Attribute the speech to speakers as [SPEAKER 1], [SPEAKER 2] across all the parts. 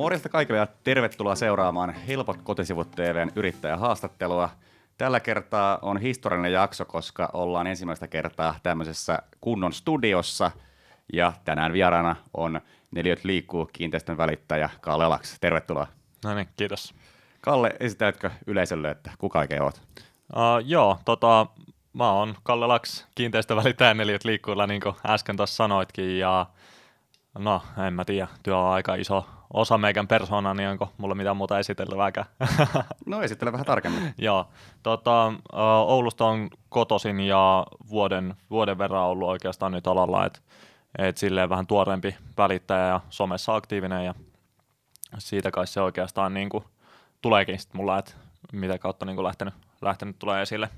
[SPEAKER 1] Morjesta kaikille ja tervetuloa seuraamaan Helpot kotisivut TVn yrittäjähaastattelua. Tällä kertaa on historiallinen jakso, koska ollaan ensimmäistä kertaa tämmöisessä kunnon studiossa. Ja tänään vieraana on Neliöt liikkuu kiinteistön välittäjä Kalle Laks. Tervetuloa.
[SPEAKER 2] No niin, kiitos.
[SPEAKER 1] Kalle, esitätkö yleisölle, että kuka oikein oot?
[SPEAKER 2] Uh, joo, tota, mä oon Kalle Laks, kiinteistövälittäjä Neliöt liikkuilla, niin kuin äsken tuossa sanoitkin. Ja no, en mä tiedä, työ on aika iso osa meikän persoonaa, niin onko mulla mitään muuta esiteltävääkään?
[SPEAKER 1] no esittele vähän tarkemmin.
[SPEAKER 2] Joo, tota, Oulusta on kotosin ja vuoden, vuoden verran ollut oikeastaan nyt alalla, että et silleen vähän tuorempi välittäjä ja somessa aktiivinen ja siitä kai se oikeastaan niin kuin tuleekin sitten mulla, että mitä kautta niin kuin lähtenyt, lähtenyt tulee esille.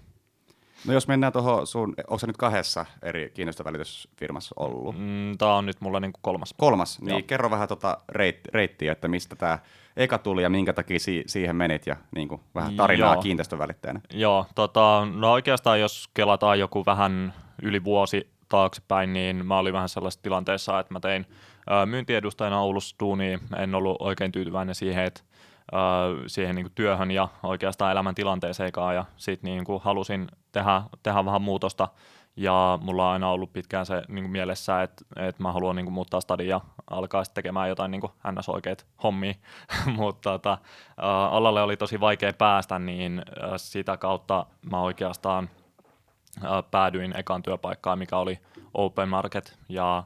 [SPEAKER 1] No jos mennään tuohon sun, onko se nyt kahdessa eri kiinnostövälitysfirmassa ollut?
[SPEAKER 2] Mm, tämä on nyt mulla niin kuin kolmas.
[SPEAKER 1] Kolmas, niin Joo. kerro vähän tota reit, reittiä, että mistä tämä eka tuli ja minkä takia si- siihen menit ja niin kuin vähän tarinaa Joo. kiinteistövälittäjänä.
[SPEAKER 2] Joo, tota, no oikeastaan jos kelataan joku vähän yli vuosi taaksepäin, niin mä olin vähän sellaisessa tilanteessa, että mä tein myyntiedustajana Oulussa duunia, en ollut oikein tyytyväinen siihen, että siihen niin kuin työhön ja oikeastaan elämäntilanteeseenkaan ja sitten niin halusin tehdä, tehdä vähän muutosta. Ja mulla on aina ollut pitkään se niin kuin mielessä, että, että mä haluan niin kuin muuttaa stadin ja alkaa sitten tekemään jotain niin kuin ns. oikeat hommia, mutta tota, alalle oli tosi vaikea päästä, niin sitä kautta mä oikeastaan päädyin ekaan työpaikkaan, mikä oli Open Market. Ja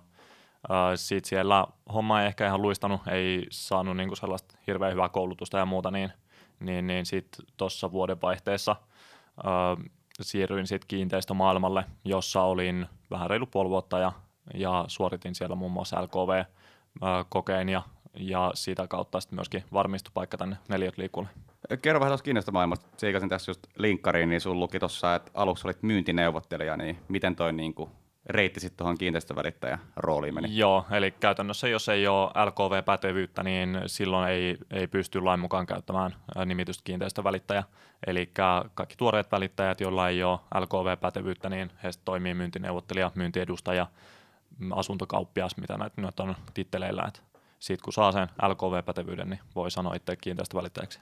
[SPEAKER 2] sitten siellä homma ei ehkä ihan luistanut, ei saanut niinku sellaista hirveän hyvää koulutusta ja muuta, niin, niin, niin sitten tuossa vuodenvaihteessa äh, siirryin sitten kiinteistömaailmalle, jossa olin vähän reilu puoli vuotta ja, ja suoritin siellä muun muassa LKV-kokeen ja, ja sitä kautta sitten myöskin varmistupaikka tänne neljät liikulle.
[SPEAKER 1] Kerro vähän tuosta kiinteistömaailmasta. Siikasin tässä just linkkariin, niin sun luki tuossa, että aluksi olit myyntineuvottelija, niin miten toi niin kuin reitti sitten tuohon kiinteistövälittäjän rooliin meni?
[SPEAKER 2] Joo, eli käytännössä jos ei ole LKV-pätevyyttä, niin silloin ei, ei pysty lain mukaan käyttämään nimitystä kiinteistövälittäjä. Eli kaikki tuoreet välittäjät, joilla ei ole LKV-pätevyyttä, niin he toimii myyntineuvottelija, myyntiedustaja, asuntokauppias, mitä näitä nyt on titteleillä. Sitten kun saa sen LKV-pätevyyden, niin voi sanoa itse kiinteistövälittäjäksi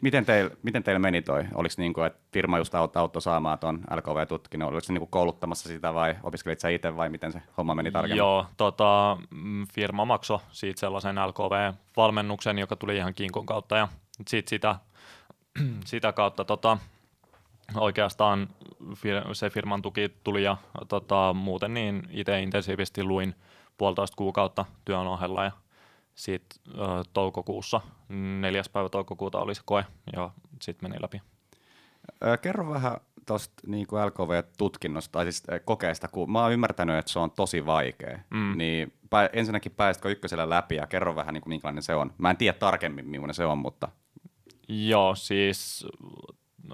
[SPEAKER 1] miten, teillä, miten teillä meni toi? Oliko niin kuin, että firma just auttoi saamaan tuon LKV-tutkinnon? Oliko se niin kuin kouluttamassa sitä vai opiskelit sä itse vai miten se homma meni tarkemmin?
[SPEAKER 2] Joo, tota, mm, firma maksoi siitä sellaisen LKV-valmennuksen, joka tuli ihan kinkon kautta ja sit sitä, sitä kautta tota, oikeastaan se firman tuki tuli ja tota, muuten niin itse intensiivisesti luin puolitoista kuukautta työn ohella ja sitten toukokuussa, neljäs päivä toukokuuta oli se koe ja sitten meni läpi.
[SPEAKER 1] Kerro vähän tuosta niin LKV-tutkinnosta, tai siis kokeesta, kun mä oon ymmärtänyt, että se on tosi vaikea, mm. niin pä, ensinnäkin pääsitkö ykkösellä läpi ja kerro vähän, niin kuin, minkälainen se on. Mä en tiedä tarkemmin, millainen se on, mutta...
[SPEAKER 2] Joo, siis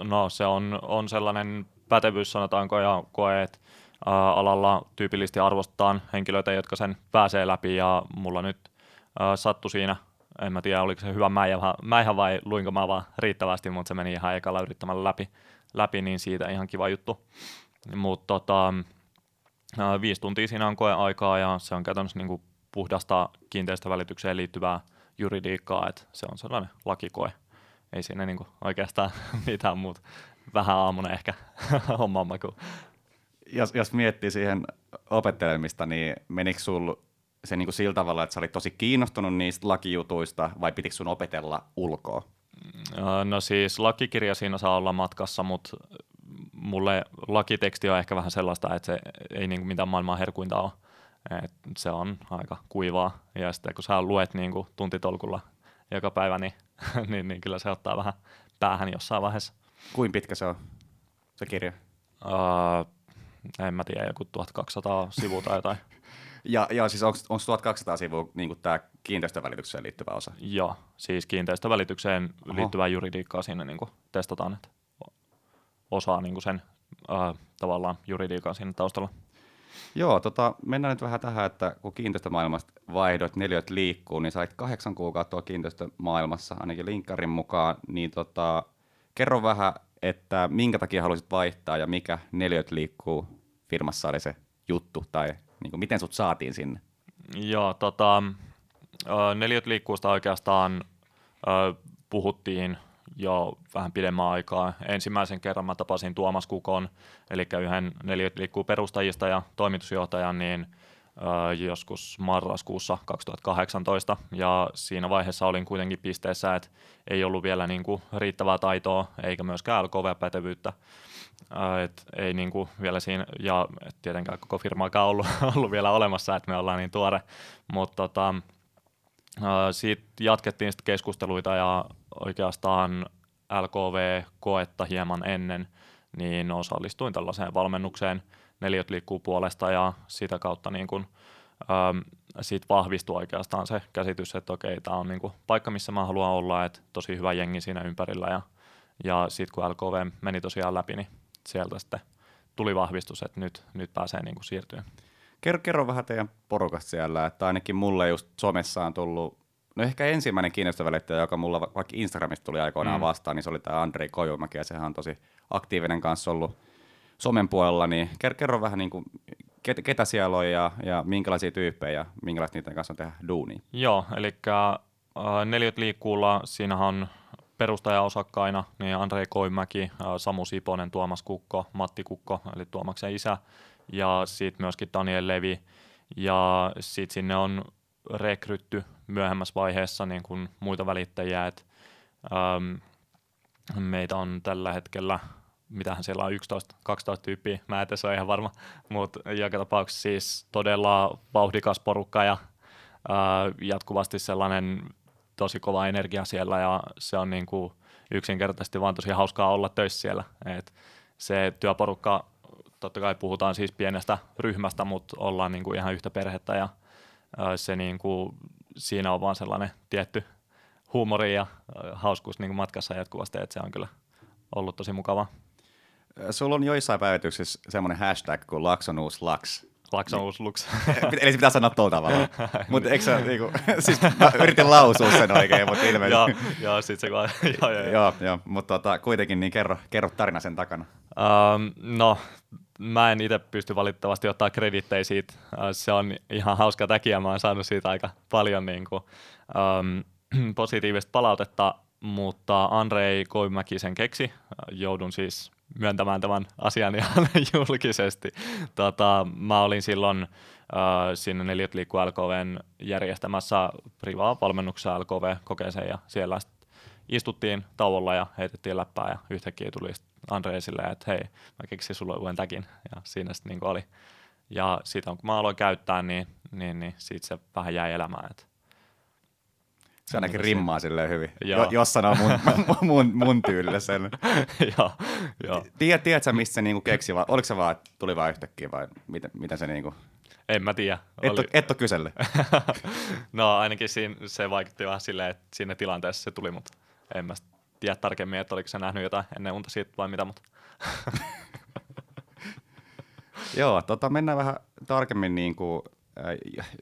[SPEAKER 2] no se on, on sellainen pätevyys, sanotaanko, ja koe, että alalla tyypillisesti arvostetaan henkilöitä, jotka sen pääsee läpi, ja mulla nyt – sattui siinä, en mä tiedä oliko se hyvä mäihä, vai luinko mä vaan riittävästi, mutta se meni ihan ekalla yrittämällä läpi, läpi niin siitä ihan kiva juttu. Mutta tota, viisi tuntia siinä on koeaikaa ja se on käytännössä niin kuin puhdasta kiinteistövälitykseen liittyvää juridiikkaa, että se on sellainen lakikoe. Ei siinä niin kuin oikeastaan mitään muuta. Vähän aamuna ehkä homma
[SPEAKER 1] jos, jos miettii siihen opettelemista, niin menikö sinulla se niin kuin sillä tavalla, että sä olit tosi kiinnostunut niistä lakijutuista, vai pitikö sun opetella ulkoa?
[SPEAKER 2] No siis lakikirja siinä saa olla matkassa, mutta mulle lakiteksti on ehkä vähän sellaista, että se ei niin kuin mitään maailmaa herkuinta ole. Et se on aika kuivaa, ja sitten kun sä luet niin kuin tuntitolkulla joka päivä, niin, niin, niin kyllä se ottaa vähän päähän jossain vaiheessa.
[SPEAKER 1] Kuin pitkä se on, se kirja?
[SPEAKER 2] Uh, en mä tiedä, joku 1200 sivua tai jotain.
[SPEAKER 1] Ja, ja siis onko 1200 sivua niin tämä kiinteistövälitykseen liittyvä osa?
[SPEAKER 2] Joo, siis kiinteistövälitykseen Oho. liittyvää juridiikkaa siinä niin kuin testataan, että osaa niin kuin sen äh, tavallaan juridiikan siinä taustalla.
[SPEAKER 1] Joo, tota, mennään nyt vähän tähän, että kun kiinteistömaailmasta vaihdot, neljät liikkuu, niin sait kahdeksan kuukautta kiinteistömaailmassa, ainakin linkkarin mukaan, niin tota, kerro vähän, että minkä takia haluaisit vaihtaa ja mikä neljät liikkuu firmassa oli se juttu tai niin kuin, miten sut saatiin sinne?
[SPEAKER 2] Joo, tota, Ö, Neliöt liikkuusta oikeastaan puhuttiin jo vähän pidemmän aikaa. Ensimmäisen kerran mä tapasin Tuomas Kukon, eli yhden Neliöt liikkuu perustajista ja toimitusjohtajan, niin joskus marraskuussa 2018, ja siinä vaiheessa olin kuitenkin pisteessä, että ei ollut vielä niin kuin riittävää taitoa eikä myöskään LKV-pätevyyttä. Ää, Et ei niinku vielä siinä, ja et tietenkään koko firmaakaan ollut, ollut vielä olemassa, että me ollaan niin tuore, mutta tota, ää, siitä jatkettiin sitten keskusteluita ja oikeastaan LKV-koetta hieman ennen, niin osallistuin tällaiseen valmennukseen. Neliöt liikkuu puolesta ja sitä kautta niin kun, äm, siitä vahvistui oikeastaan se käsitys, että okei, tämä on niin kuin paikka, missä mä haluan olla, että tosi hyvä jengi siinä ympärillä ja, ja sitten kun LKV meni tosiaan läpi, niin sieltä sitten tuli vahvistus, että nyt, nyt pääsee niin kuin siirtyä.
[SPEAKER 1] Kerro, kerro vähän teidän porukasta siellä, että ainakin mulle just somessa on tullut, no ehkä ensimmäinen kiinnostava välittäjä, joka mulla va- vaikka Instagramista tuli aikoinaan
[SPEAKER 2] Mm.
[SPEAKER 1] vastaan, niin se oli tämä Andrei Kojumäki, ja sehän on tosi aktiivinen kanssa ollut somen puolella, niin kerro, kerro vähän niin kuin, ketä, siellä on ja, ja minkälaisia tyyppejä ja minkälaista niiden kanssa on tehdä duunia.
[SPEAKER 2] Joo, eli äh, Neliöt liikkuulla, siinähän on perustajaosakkaina niin Andrei Koimäki, äh, Samu Siponen, Tuomas Kukko, Matti Kukko, eli Tuomaksen isä, ja sitten myöskin Daniel Levi, ja sitten sinne on rekrytty myöhemmässä vaiheessa niin kuin muita välittäjiä, että ähm, meitä on tällä hetkellä, mitähän siellä on, 11-12 tyyppiä, mä en tässä ole ihan varma, mutta joka tapauksessa siis todella vauhdikas porukka ja ää, jatkuvasti sellainen tosi kova energia siellä ja se on niin kuin yksinkertaisesti vaan tosi hauskaa olla töissä siellä. Et se työporukka, totta kai puhutaan siis pienestä ryhmästä, mutta ollaan niin kuin ihan yhtä perhettä ja se niin kuin, siinä on vaan sellainen tietty huumori ja hauskuus niin kuin matkassa jatkuvasti, että se on kyllä ollut tosi mukavaa.
[SPEAKER 1] Sulla on joissain päivityksissä semmoinen hashtag kuin Lakson uusi laks.
[SPEAKER 2] Lakson uusi luks.
[SPEAKER 1] Eli se pitää sanoa tuolla tavalla. Mutta eikö sä, niinku, siis mä yritin lausua sen oikein, mutta
[SPEAKER 2] joo,
[SPEAKER 1] ilmeisesti.
[SPEAKER 2] joo, sit se vaan, joo, joo, joo.
[SPEAKER 1] Joo, joo, mutta tota, kuitenkin niin kerro, kerro tarina sen takana.
[SPEAKER 2] Um, no, mä en itse pysty valitettavasti ottaa kredittejä siitä. Uh, se on ihan hauska takia, mä oon saanut siitä aika paljon niin kuin, um, positiivista palautetta, mutta Andrei Koimäki sen keksi. Uh, joudun siis myöntämään tämän asian ihan julkisesti. Tota, mä olin silloin uh, siinä Neliöt liikkuu LKVn järjestämässä Priva-valmennuksessa LKV-kokeeseen ja siellä istuttiin tauolla ja heitettiin läppää ja yhtäkkiä tuli sit Andre silleen, että hei, mä keksin sulle uuden täkin ja siinä sitten niin oli. Ja siitä kun mä aloin käyttää, niin, niin, niin siitä se vähän jäi elämään. Et.
[SPEAKER 1] Se ainakin rimmaa silleen hyvin. Jo, jos sanoo mun, mun, mun tyylillä sen.
[SPEAKER 2] joo, joo.
[SPEAKER 1] Tiedät, tiedät sä, mistä se niinku keksi, vai oliko se vaan, että tuli vaan yhtäkkiä, vai miten, miten se niinku...
[SPEAKER 2] En mä tiedä.
[SPEAKER 1] Et, Oli... et ole kysellyt.
[SPEAKER 2] no ainakin siinä, se vaikutti vähän silleen, että siinä tilanteessa se tuli, mutta en mä tiedä tarkemmin, että oliko se nähnyt jotain ennen unta siitä vai mitä, mutta
[SPEAKER 1] Joo, tota, mennään vähän tarkemmin niin kuin,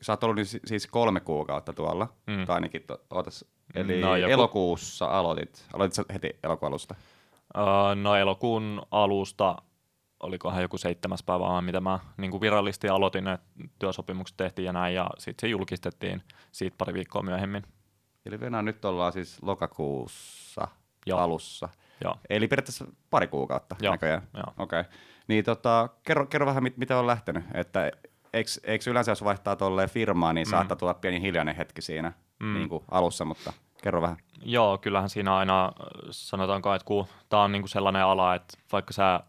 [SPEAKER 1] sä oot ollut nyt siis kolme kuukautta tuolla,
[SPEAKER 2] Mm.
[SPEAKER 1] tai ainakin to, ootas, eli
[SPEAKER 2] No, joku-
[SPEAKER 1] elokuussa aloitit, aloitit sä heti elokuun alusta.
[SPEAKER 2] Öö, no elokuun alusta, olikohan joku seitsemäs päivä, mitä mä niin kuin virallisesti aloitin, että työsopimukset tehtiin ja näin, ja sitten se julkistettiin siitä pari viikkoa myöhemmin.
[SPEAKER 1] Eli Venä nyt ollaan siis lokakuussa
[SPEAKER 2] Joo.
[SPEAKER 1] alussa.
[SPEAKER 2] Joo.
[SPEAKER 1] Eli periaatteessa pari kuukautta
[SPEAKER 2] Joo,
[SPEAKER 1] näköjään.
[SPEAKER 2] joo.
[SPEAKER 1] Okei. Okay. Niin tota, kerro, kerro vähän, mit, mitä on lähtenyt. Että eikö, eikö yleensä, jos vaihtaa tolleen firmaa, niin
[SPEAKER 2] Mm.
[SPEAKER 1] saattaa tulla pieni hiljainen hetki siinä
[SPEAKER 2] Mm.
[SPEAKER 1] niin kuin alussa, mutta kerro vähän.
[SPEAKER 2] Joo, kyllähän siinä aina äh, sanotaanko, että kun tämä on niinku sellainen ala, että vaikka sä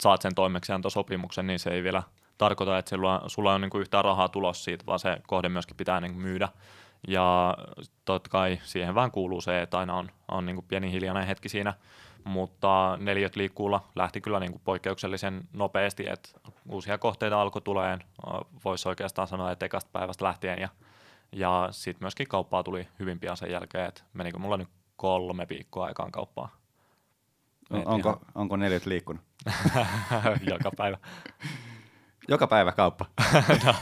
[SPEAKER 2] saat sen toimeksiantosopimuksen, niin se ei vielä tarkoita, että sulla, sulla on niinku yhtään rahaa tulossa siitä, vaan se kohde myöskin pitää niinku myydä. Ja totta kai siihen vähän kuuluu se, että aina on, on niinku pieni hiljainen hetki siinä, mutta neliöt liikkuulla lähti kyllä niinku poikkeuksellisen nopeasti, että uusia kohteita alkoi tuleen, voisi oikeastaan sanoa, että ekasta päivästä lähtien, ja, ja sitten myöskin kauppaa tuli hyvin pian sen jälkeen, että menikö mulla nyt kolme viikkoa aikaan kauppaa. Meet
[SPEAKER 1] onko, onko neljät liikkunut?
[SPEAKER 2] ihan joka päivä.
[SPEAKER 1] Joka päivä kauppa.
[SPEAKER 2] no,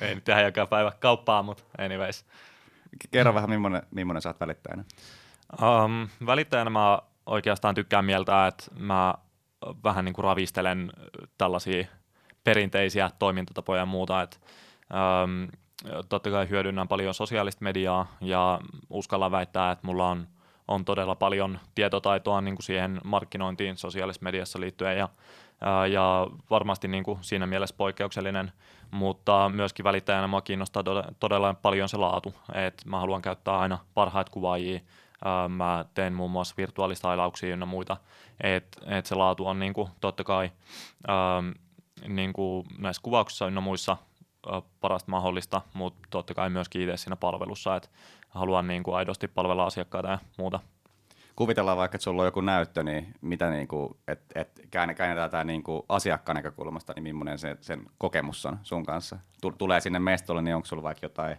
[SPEAKER 2] ei nyt tehdä joka päivä kauppaa, mutta anyways.
[SPEAKER 1] Kerro vähän, millainen, millainen sä oot välittäjänä.
[SPEAKER 2] Um, välittäjänä mä oikeastaan tykkään mieltä, että mä vähän niin kuin ravistelen tällaisia perinteisiä toimintatapoja ja muuta. Et, um, totta kai hyödynnän paljon sosiaalista mediaa ja uskalla väittää, että mulla on, on todella paljon tietotaitoa niin kuin siihen markkinointiin sosiaalisessa mediassa liittyen ja, ja varmasti niin kuin siinä mielessä poikkeuksellinen, mutta myöskin välittäjänä mua kiinnostaa todella paljon se laatu, että mä haluan käyttää aina parhaat kuvaajia, mä teen muun muassa virtuaalistailauksia ja muita, että et se laatu on niin totta kai niin kuin näissä kuvauksissa ja muissa parasta mahdollista, mutta totta kai myöskin itse siinä palvelussa, että haluan niin aidosti palvella asiakkaita ja muuta.
[SPEAKER 1] Kuvitellaan vaikka, että sulla on joku näyttö, niin mitä niin että et käännetään tämä niin asiakkaan näkökulmasta, niin millainen se, sen kokemus on sun kanssa? Tulee sinne mestolle, niin onko sulla vaikka jotain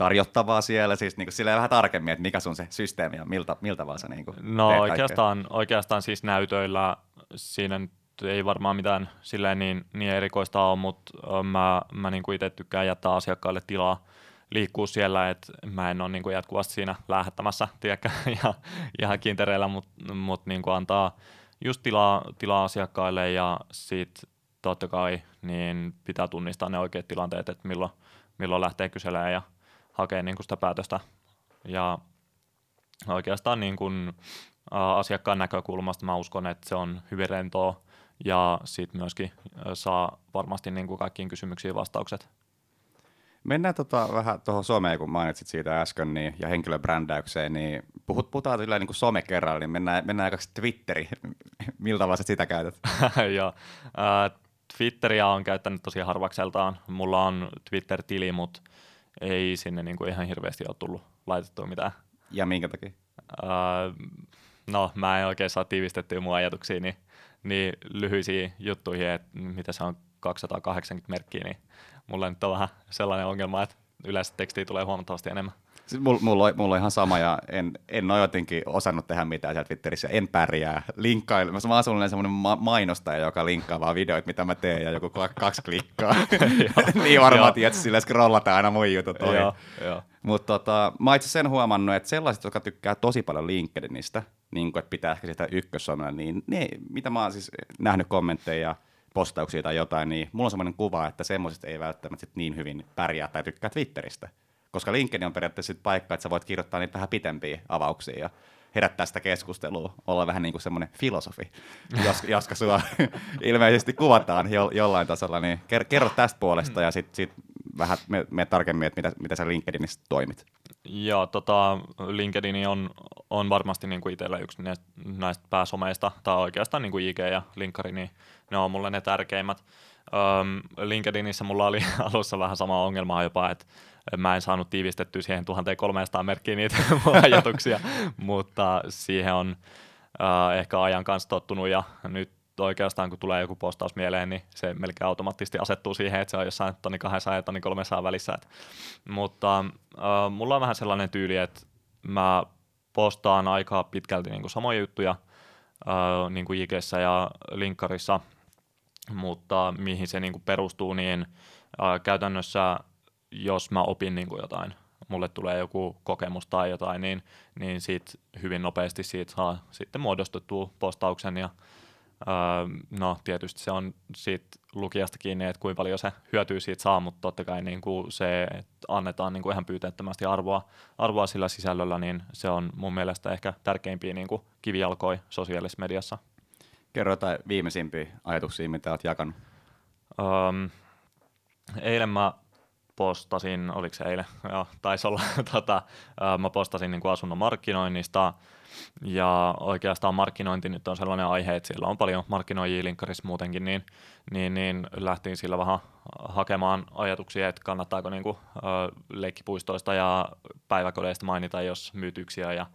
[SPEAKER 1] tarjottavaa siellä, siis niin kuin vähän tarkemmin, että mikä sun se systeemi on, miltä, miltä vaan sä niin kuin
[SPEAKER 2] No oikeastaan, oikeastaan siis näytöillä siinä nyt ei varmaan mitään silleen niin, niin erikoista ole, mutta mä, mä niin kuin itse tykkään jättää asiakkaille tilaa liikkuu siellä, että mä en ole niin kuin jatkuvasti siinä lähettämässä, tiedäkö, ja, ihan kintereillä, mutta mut niin kuin antaa just tilaa, tilaa asiakkaille ja sitten totta kai niin pitää tunnistaa ne oikeat tilanteet, että milloin, milloin lähtee kyselemään ja hakee niin kuin sitä päätöstä. Ja oikeastaan niin kuin, asiakkaan näkökulmasta mä uskon, että se on hyvin rentoa ja sitten myöskin saa varmasti niin kuin kaikkiin kysymyksiin vastaukset.
[SPEAKER 1] Mennään tota vähän tuohon someen, kun mainitsit siitä äsken, niin, ja henkilöbrändäykseen, niin puhut, puhutaan kyllä niin kuin some kerralla, niin mennään, mennään aikaksi Twitteri. Miltä tavalla sitä käytät?
[SPEAKER 2] Joo, äh, Twitteriä on käyttänyt tosi harvakseltaan. Mulla on Twitter-tili, mutta ei sinne niin kuin ihan hirveästi ole tullut laitettua mitään.
[SPEAKER 1] Ja minkä takia? Äh,
[SPEAKER 2] no, mä en oikein saa tiivistettyä mun ajatuksia niin, niin lyhyisiin juttuihin, että mitä se on 280 merkkiä, niin mulla nyt on vähän sellainen ongelma, että yleensä tekstiä tulee huomattavasti enemmän.
[SPEAKER 1] Mulla, mulla, on, mulla ihan sama ja en, en ole jotenkin osannut tehdä mitään siellä Twitterissä. En pärjää. Linkkailu. Mä oon sellainen semmoinen ma- mainostaja, joka linkkaa vaan videoita, mitä mä teen ja joku kaksi klikkaa. niin varmaan, että sillä scrollataan aina mun jutut Mutta tota, mä itse sen huomannut, että sellaiset, jotka tykkää tosi paljon LinkedInistä, niin kuin, että pitää ehkä sitä ykkössomella, niin ne, mitä mä oon siis nähnyt kommentteja – postauksia tai jotain, niin mulla on semmoinen kuva, että semmoiset ei välttämättä sit niin hyvin pärjää tai tykkää Twitteristä. Koska LinkedIn on periaatteessa paikka, että sä voit kirjoittaa niitä vähän pitempiä avauksia ja herättää sitä keskustelua, olla vähän niin kuin semmoinen filosofi, jos, joska sua ilmeisesti kuvataan jo, jollain tasolla, niin kerro tästä puolesta ja sitten sit vähän me, me tarkemmin, että mitä, mitä sä LinkedInissä toimit.
[SPEAKER 2] Joo, tota, LinkedIn on, on varmasti niin kuin itsellä yksi näistä pääsomeista, tai oikeastaan niin kuin IG ja Linkari, niin ne on mulle ne tärkeimmät. Öm, LinkedInissä mulla oli alussa vähän sama ongelma jopa, että mä en saanut tiivistettyä siihen 1300 merkkiä niitä ajatuksia, mutta siihen on äh, ehkä ajan kanssa tottunut ja nyt oikeastaan kun tulee joku postaus mieleen, niin se melkein automaattisesti asettuu siihen, että se on jossain tonni 200 ja tonni 300 välissä. Et, mutta äh, mulla on vähän sellainen tyyli, että mä postaan aika pitkälti niin kuin samoja juttuja äh, niin kuin IGssä ja linkkarissa, mutta mihin se niin kuin perustuu, niin äh, käytännössä jos mä opin niin kuin jotain, mulle tulee joku kokemus tai jotain, niin, niin siitä hyvin nopeasti siitä saa sitten muodostettua postauksen ja öö, no tietysti se on siitä lukijasta kiinni, että kuinka paljon se hyötyy siitä saa, mutta totta kai niin kuin se, että annetaan niin kuin ihan pyyteettömästi arvoa, arvoa sillä sisällöllä, niin se on mun mielestä ehkä tärkeimpiä niin kuin kivijalkoi sosiaalisessa mediassa.
[SPEAKER 1] Kerro jotain viimeisimpiä ajatuksia, mitä olet jakanut. Öö,
[SPEAKER 2] eilen mä postasin, oliko se eilen, joo, taisi olla, tota, mä postasin niin kuin asunnon markkinoinnista, ja oikeastaan markkinointi nyt on sellainen aihe, että siellä on paljon markkinoijia linkkarissa muutenkin, niin, niin, niin lähtiin sillä vähän hakemaan ajatuksia, että kannattaako niin kuin, leikkipuistoista ja päiväkodeista mainita, jos myytyksiä ja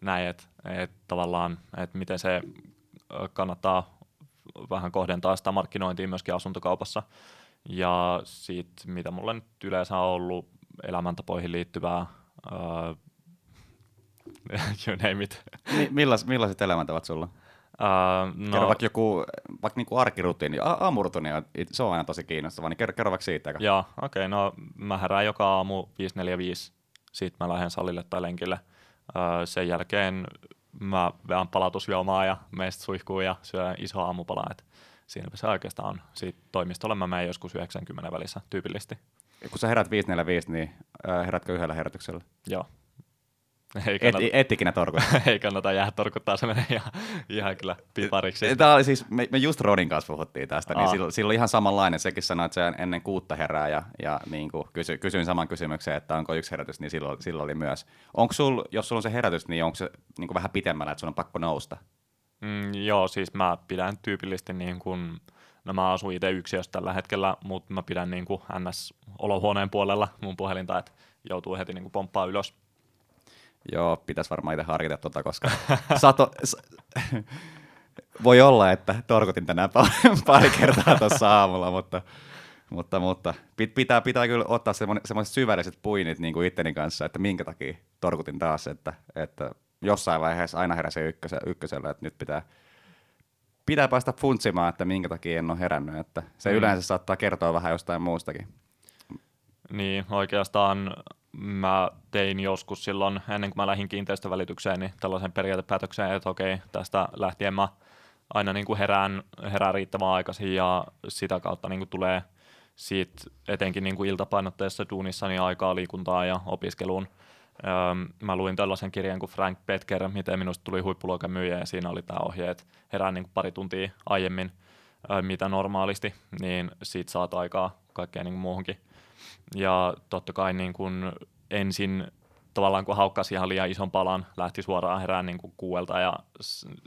[SPEAKER 2] näin, että, että tavallaan, että miten se kannattaa vähän kohdentaa sitä markkinointia myöskin asuntokaupassa. Ja sitten mitä mulla nyt yleensä on ollut elämäntapoihin liittyvää, uh, you name it.
[SPEAKER 1] Millais, millaiset elämäntavat sulla? Uh, no, kerro vaikka joku vaikka niinku arkirutiini, aamurutini, se on aina tosi kiinnostava, niin kerro, kerro vaikka siitä.
[SPEAKER 2] Joo, okei, okay, no mä herään joka aamu 545, sitten mä lähden salille tai lenkille. Uh, sen jälkeen mä vean palautusjuomaa ja meistä suihkuu ja syön iso aamupala, että siinäpä se oikeastaan on. Siitä toimistolle mä menen joskus 90 välissä tyypillisesti.
[SPEAKER 1] kun sä herät 545, niin äh, herätkö yhdellä herätyksellä?
[SPEAKER 2] Joo. Ei
[SPEAKER 1] Et,
[SPEAKER 2] kannata,
[SPEAKER 1] et ikinä torkuttaa.
[SPEAKER 2] ei kannata jäädä torkuttaa, se menee ihan, ihan kyllä pipariksi.
[SPEAKER 1] Tämä oli siis, me, me just Rodin kanssa puhuttiin tästä, niin
[SPEAKER 2] Aa.
[SPEAKER 1] silloin, silloin ihan samanlainen. Sekin sanoi, että se ennen kuutta herää ja, ja niin kuin kysy, kysyin saman kysymyksen, että onko yksi herätys, niin silloin, silloin oli myös. Onko sul, jos sulla on se herätys, niin onko se niin kuin vähän pitemmällä, että sun on pakko nousta?
[SPEAKER 2] Mm, joo, siis mä pidän tyypillisesti niin kuin, no mä asun itse yksiössä tällä hetkellä, mutta mä pidän niin kuin NS-olohuoneen puolella mun puhelinta, että joutuu heti niin kuin pomppaa ylös.
[SPEAKER 1] Joo, pitäisi varmaan itse harkita tota, koska sato, voi olla, että torkutin tänään pari, kertaa tuossa aamulla, mutta, mutta, mutta pit- pitää, pitää kyllä ottaa semmoiset syvälliset puinit niin kuin itteni kanssa, että minkä takia torkutin taas, että, että jossain vaiheessa aina heräsi ykköse, ykkösellä, että nyt pitää, pitää päästä funtsimaan, että minkä takia en ole herännyt, että se
[SPEAKER 2] Mm.
[SPEAKER 1] yleensä saattaa kertoa vähän jostain muustakin.
[SPEAKER 2] Niin, oikeastaan mä tein joskus silloin, ennen kuin mä lähdin kiinteistövälitykseen, niin tällaisen periaatepäätöksen, että okei, tästä lähtien mä aina niin kuin herään, herään riittävän aikaisin ja sitä kautta niin kuin tulee siitä etenkin niin kuin iltapainotteessa duunissa niin aikaa liikuntaa ja opiskeluun. Mä luin tällaisen kirjan kuin Frank Petker, miten minusta tuli huippuluokan myyjä ja siinä oli tämä ohje, että herään niin kuin pari tuntia aiemmin mitä normaalisti, niin siitä saat aikaa kaikkeen niin kuin muuhunkin. Ja totta kai niin kun ensin tavallaan kun haukkasi ihan liian ison palan, lähti suoraan herään niin kuin kuuelta ja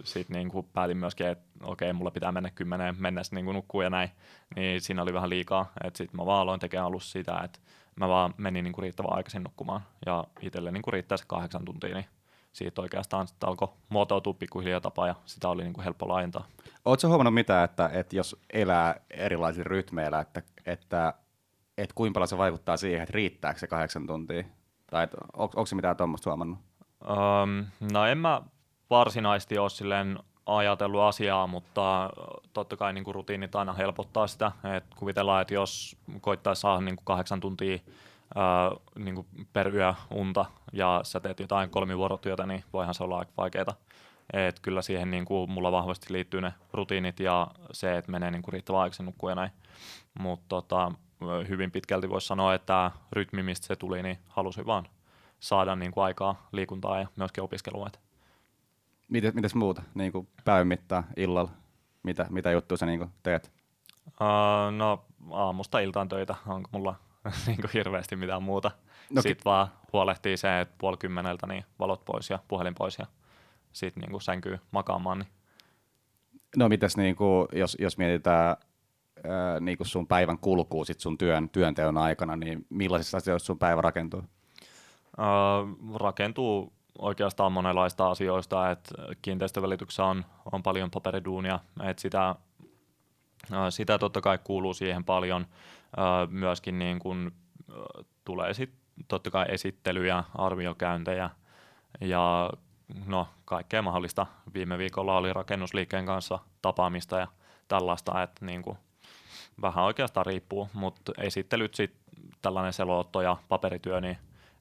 [SPEAKER 2] sitten niin kuin päätin myöskin, että okei, mulla pitää mennä kymmeneen mennessä niin kuin nukkuu ja näin, niin siinä oli vähän liikaa, että sitten mä vaan aloin tekemään alussa sitä, että mä vaan menin niin kuin riittävän aikaisin nukkumaan ja itselle niin kuin riittää se kahdeksan tuntia, niin siitä oikeastaan sitten alkoi muotoutua pikkuhiljaa tapa ja sitä oli niin kuin helppo laajentaa.
[SPEAKER 1] Oletko huomannut mitään, että, että jos elää erilaisilla rytmeillä, että, että, että kuinka paljon se vaikuttaa siihen, että riittääkö se kahdeksan tuntia? Tai on, onko se mitään tuommoista huomannut?
[SPEAKER 2] Öm, no en mä varsinaisesti ole silleen ajatellut asiaa, mutta totta kai niin kuin rutiinit aina helpottaa sitä. Et kuvitellaan, että jos koittaisi saada niin kuin kahdeksan tuntia ää, niin kuin per yö unta ja sä teet jotain kolmivuorotyötä, niin voihan se olla aika vaikeaa. Et kyllä siihen niin kuin mulla vahvasti liittyy ne rutiinit ja se, että menee niin riittävän aikaisin nukkuu ja näin. Mutta tota, hyvin pitkälti voisi sanoa, että rytmi, mistä se tuli, niin halusin vaan saada niin kuin aikaa liikuntaa ja myöskin opiskelua. Et
[SPEAKER 1] Mites, mites muuta, niin kuin päivän mittaan, illalla? Mitä, mitä juttuja sä niin kuin teet?
[SPEAKER 2] Uh, no aamusta iltaan töitä, onko mulla niin kuin hirveästi mitään muuta.
[SPEAKER 1] No
[SPEAKER 2] sitten vaan huolehtii se, että puoli kymmeneltä niin valot pois ja puhelin pois ja sitten niin sänkyy makaamaan. Niin.
[SPEAKER 1] No mitäs, niin kuin, jos, jos mietitään ää, niin kuin sun päivän kulkuu sit sun työn, työnteon aikana, niin millaisissa asioissa sun päivä rakentuu?
[SPEAKER 2] Uh, rakentuu oikeastaan monenlaista asioista, että kiinteistövälityksessä on, on paljon paperiduunia, että sitä, uh, sitä totta kai kuuluu siihen paljon. Uh, myöskin niin kun, uh, tulee sitten totta kai esittelyjä, arviokäyntejä ja no, kaikkea mahdollista. Viime viikolla oli rakennusliikkeen kanssa tapaamista ja tällaista, että niin kuin, vähän oikeastaan riippuu, mutta esittelyt sitten tällainen selotto ja paperityö, niin,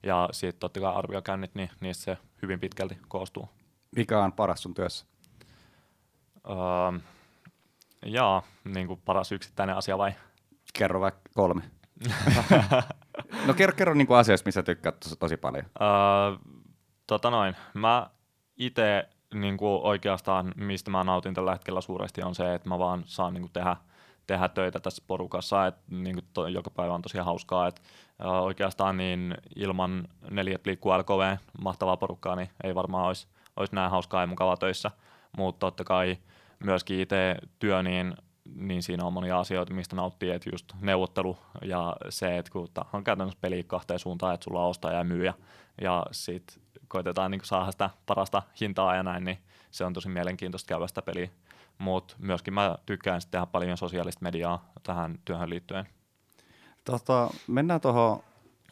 [SPEAKER 2] ja sitten totta kai arviokäynnit, niin niistä se hyvin pitkälti koostuu.
[SPEAKER 1] Mikä on paras sun työssä?
[SPEAKER 2] Öö, jaa, niin kuin paras yksittäinen asia vai?
[SPEAKER 1] Kerro vaikka kolme. no kerro, kerro niin kuin asioista, missä tykkäät tosi, tosi paljon.
[SPEAKER 2] Öö, tota noin, mä itse niin kuin oikeastaan, mistä mä nautin tällä hetkellä suuresti, on se, että mä vaan saan niin kuin tehdä, tehdä töitä tässä porukassa, että niin to, joka päivä on tosiaan hauskaa, että öö, oikeastaan niin ilman neljät liikkuu LKV, mahtavaa porukkaa, niin ei varmaan olisi, olisi näin hauskaa ja mukavaa töissä, mutta totta kai myöskin itse työ, niin niin siinä on monia asioita, mistä nauttii, että just neuvottelu ja se, että kun on käytännössä peli kahteen suuntaan, että sulla on ostaja ja myyjä ja sitten koitetaan niin saada sitä parasta hintaa ja näin, niin se on tosi mielenkiintoista käydä sitä peliä. Mutta myöskin mä tykkään sitten tehdä paljon sosiaalista mediaa tähän työhön liittyen.
[SPEAKER 1] Tota, mennään tuohon,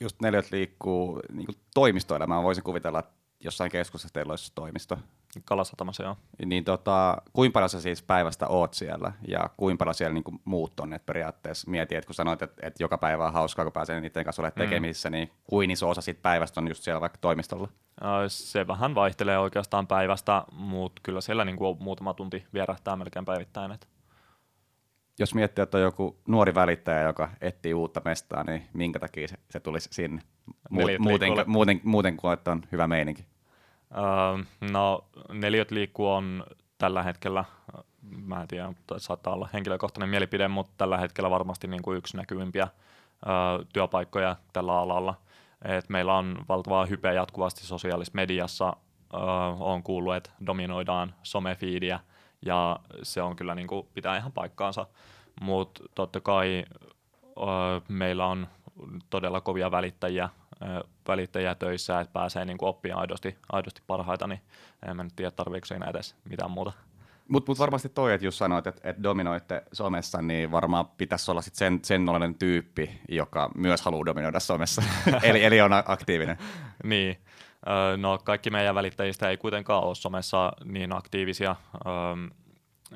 [SPEAKER 1] just neljät liikkuu niin toimistoelämään. Voisin kuvitella, että jossain keskustassa teillä olisi toimisto.
[SPEAKER 2] Kalasatamassa joo.
[SPEAKER 1] Niin tota, kuinka paljon sä siis päivästä oot siellä ja kuinka paljon siellä niin kuin muut on, että periaatteessa mieti, että kun sanoit, että, että joka päivä on hauskaa, kun pääsee niiden kanssa olemaan tekemisissä, mm. niin kuin iso osa siitä päivästä on just siellä vaikka toimistolla?
[SPEAKER 2] Se vähän vaihtelee oikeastaan päivästä, mutta kyllä siellä niin kuin muutama tunti vierähtää melkein päivittäin. Et.
[SPEAKER 1] jos miettii, että on joku nuori välittäjä, joka etsii uutta mestaa, niin minkä takia se, se tulisi sinne? Muut, muuten, muuten, muuten kuin, että on hyvä meininki.
[SPEAKER 2] Öö, no, neliöt liikkuu on tällä hetkellä, mä en tiedä, saattaa olla henkilökohtainen mielipide, mutta tällä hetkellä varmasti niin kuin yksi näkyvimpiä öö, työpaikkoja tällä alalla. Et meillä on valtavaa hypeä jatkuvasti sosiaalisessa mediassa. Öö, on kuullut, että dominoidaan somefiidiä ja se on kyllä niin kuin, pitää ihan paikkaansa. Mutta totta kai meillä on todella kovia välittäjiä, öö, välittäjiä töissä, että pääsee niin oppia aidosti, aidosti parhaita, niin en mä nyt tiedä, tarviiko siinä edes mitään muuta.
[SPEAKER 1] Mutta mut varmasti toi, että jos sanoit, että et dominoitte somessa, niin varmaan pitäisi olla sit sen, sen tyyppi, joka myös haluaa dominoida somessa, eli, eli on aktiivinen.
[SPEAKER 2] niin, no kaikki meidän välittäjistä ei kuitenkaan ole somessa niin aktiivisia,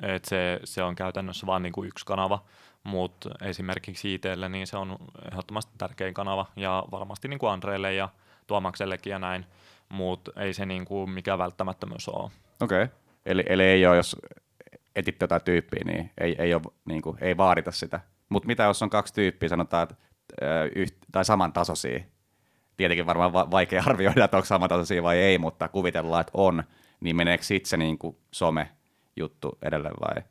[SPEAKER 2] että se, se on käytännössä vain niin yksi kanava, mutta esimerkiksi ITlle niin se on ehdottomasti tärkein kanava ja varmasti niin kuin Andreelle ja Tuomaksellekin ja näin, mutta ei se niin kuin mikä välttämättömyys ole.
[SPEAKER 1] Okei. Okay. Eli, eli ei ole, jos etit jotain tyyppiä, niin ei, ei, ole, niin kuin, ei vaadita sitä. Mutta mitä jos on kaksi tyyppiä, sanotaan, että, yht, tai samantasoisia, tietenkin varmaan va- vaikea arvioida, että onko samantasoisia vai ei, mutta kuvitellaan, että on, niin meneekö sitten se niin kuin some-juttu edelleen vai,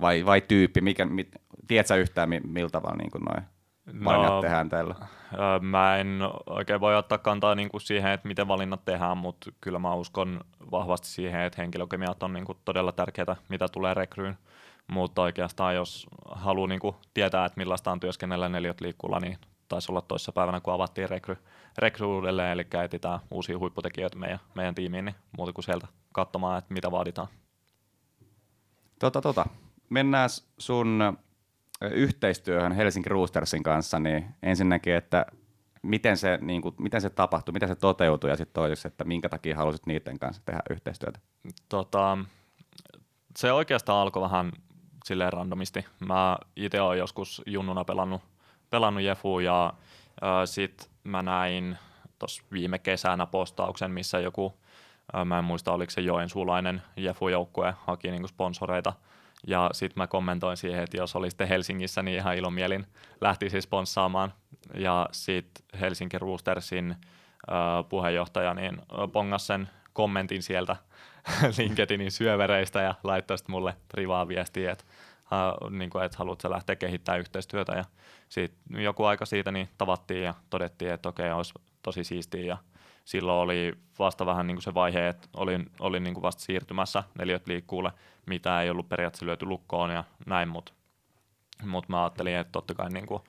[SPEAKER 1] vai, vai tyyppi, mikä, mit, tiedätkö yhtään miltä tavalla niin noin valinnat no, tehdään tällä?
[SPEAKER 2] Mä en oikein voi ottaa kantaa niin kuin siihen, että miten valinnat tehdään, mutta kyllä mä uskon vahvasti siihen, että henkilökemiat on niin kuin todella tärkeää, mitä tulee rekryyn. Mutta oikeastaan jos haluaa niin kuin tietää, että millaista on työskennellä neljät liikkulla, niin taisi olla toissa päivänä, kun avattiin rekry, rekry uudelleen, eli etsitään uusia huipputekijöitä meidän, meidän tiimiin, niin muuta kuin sieltä katsomaan, että mitä vaaditaan.
[SPEAKER 1] Tota, tota. Mennään sun yhteistyöhön Helsinki Roostersin kanssa, niin ensinnäkin, että miten se, niin kuin, miten se tapahtui, miten se toteutui ja sitten toiseksi, että minkä takia halusit niiden kanssa tehdä yhteistyötä?
[SPEAKER 2] Tota, se oikeastaan alkoi vähän silleen randomisti. Mä itse olen joskus junnuna pelannut, pelannut Jefu ja sitten mä näin tuossa viime kesänä postauksen, missä joku, äh, mä en muista oliko se Joensuulainen Jefu-joukkue, haki niinku sponsoreita – ja sitten mä kommentoin siihen, että jos olisitte Helsingissä, niin ihan ilomielin lähtisi sponssaamaan. Ja sitten Helsinki Roostersin äh, puheenjohtaja niin pongas sen kommentin sieltä LinkedInin syövereistä ja laittoi sitten mulle privaa viestiä, että niin että haluatko lähteä kehittämään yhteistyötä. Ja sitten joku aika siitä niin tavattiin ja todettiin, että okei, olisi tosi siistiä ja silloin oli vasta vähän niin kuin se vaihe, että olin, olin niin kuin vasta siirtymässä neljät liikkuulle, mitä ei ollut periaatteessa lyöty lukkoon ja näin, mutta mut mä ajattelin, että totta kai niin kuin,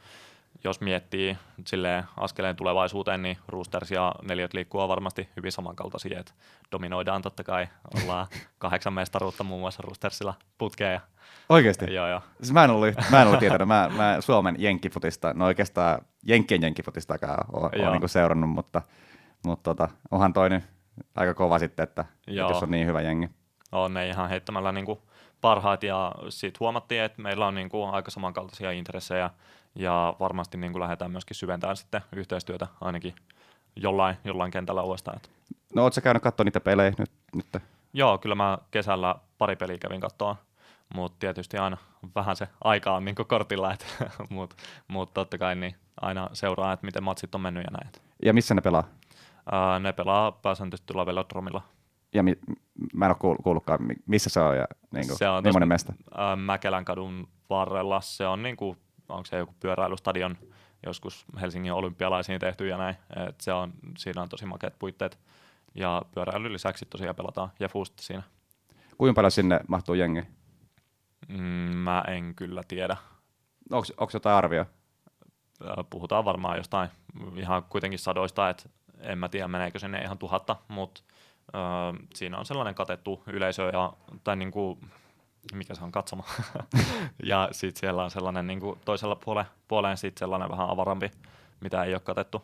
[SPEAKER 2] jos miettii silleen askeleen tulevaisuuteen, niin Roosters ja neljät liikkuu on varmasti hyvin samankaltaisia, että dominoidaan totta kai, ollaan kahdeksan mestaruutta muun muassa Roostersilla putkeen.
[SPEAKER 1] Oikeasti?
[SPEAKER 2] Joo, joo.
[SPEAKER 1] Siis mä en ollut, mä en ollut tietänyt, mä, mä Suomen jenkkifutista, no oikeastaan jenkkien jenkkifutistakaan olen niin seurannut, mutta mutta tota, onhan toinen aika kova sitten, että, että jos on niin hyvä jengi.
[SPEAKER 2] On ne ihan heittämällä niin kuin parhaat ja sitten huomattiin, että meillä on niin kuin aika samankaltaisia intressejä ja varmasti niin kuin lähdetään myöskin syventämään sitten yhteistyötä ainakin jollain, jollain kentällä uudestaan.
[SPEAKER 1] No ootko käynyt katsoa niitä pelejä nyt? nyt?
[SPEAKER 2] Joo, kyllä mä kesällä pari peliä kävin katsoa, mutta tietysti aina vähän se aika on niin kortilla, mutta mut totta kai niin aina seuraa, että miten matsit on mennyt ja näin.
[SPEAKER 1] Ja missä ne pelaa?
[SPEAKER 2] Uh, ne pelaa pääsääntöisesti tuolla Velodromilla.
[SPEAKER 1] Ja mi- mä en ole kuullutkaan, missä se on ja niin kuin, se on millainen mesta?
[SPEAKER 2] Mäkelän kadun varrella. Se on niin kuin, onko se joku pyöräilystadion, joskus Helsingin olympialaisiin tehty ja näin. Et se on, siinä on tosi makeat puitteet. Ja pyöräilyn lisäksi tosiaan pelataan ja Fust siinä.
[SPEAKER 1] Kuinka paljon sinne mahtuu jengi?
[SPEAKER 2] Mm, mä en kyllä tiedä.
[SPEAKER 1] Onko jotain arvio?
[SPEAKER 2] Puhutaan varmaan jostain ihan kuitenkin sadoista, että en mä tiedä meneekö sinne ihan tuhatta, mutta öö, siinä on sellainen katettu yleisö, ja, tai niin kuin, mikä se on katsoma. ja sitten siellä on sellainen niin kuin toisella puole, puoleen sit sellainen vähän avarampi, mitä ei ole katettu.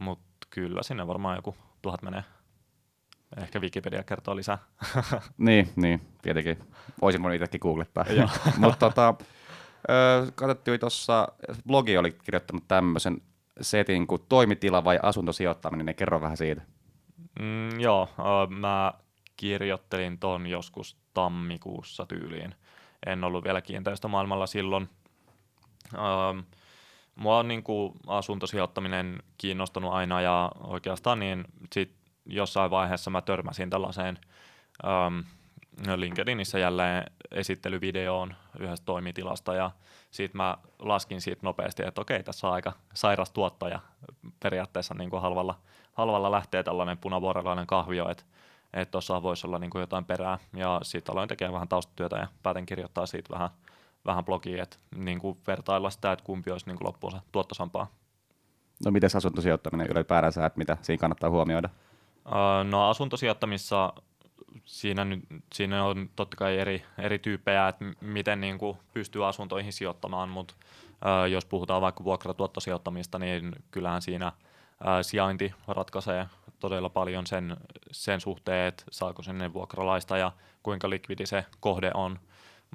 [SPEAKER 2] Mutta kyllä sinne varmaan joku tuhat menee. Ehkä Wikipedia kertoo lisää.
[SPEAKER 1] niin, niin, tietenkin. Voisin voinut itsekin googlettaa. Mutta tota, katsottiin tuossa, blogi oli kirjoittanut tämmöisen setin kuin toimitila vai asuntosijoittaminen, niin kerro vähän siitä.
[SPEAKER 2] Mm, joo, äh, mä kirjoittelin ton joskus tammikuussa tyyliin. en ollut vielä kiinteistömaailmalla silloin. Ähm, mua on niin kuin asuntosijoittaminen kiinnostunut aina ja oikeastaan niin sit jossain vaiheessa mä törmäsin tällaiseen ähm, LinkedInissä jälleen esittelyvideoon yhdestä toimitilasta ja sitten mä laskin siitä nopeasti, että okei, tässä on aika sairas tuotto ja periaatteessa niin kuin halvalla, halvalla lähtee tällainen punavuorelainen kahvio, että että tuossa voisi olla niin kuin jotain perää. Ja sitten aloin tekemään vähän taustatyötä ja päätin kirjoittaa siitä vähän, vähän blogia, että niin kuin vertailla sitä, että kumpi olisi niin kuin loppuunsa tuottosampaa.
[SPEAKER 1] No miten asuntosijoittaminen ylipäänsä, että mitä siinä kannattaa huomioida?
[SPEAKER 2] No asuntosijoittamissa siinä, nyt, siinä on totta kai eri, eri tyyppejä, että miten niin kuin pystyy asuntoihin sijoittamaan, mutta jos puhutaan vaikka vuokratuottosijoittamista, niin kyllähän siinä sijainti ratkaisee todella paljon sen, sen suhteen, että saako sinne vuokralaista ja kuinka likvidi se kohde on.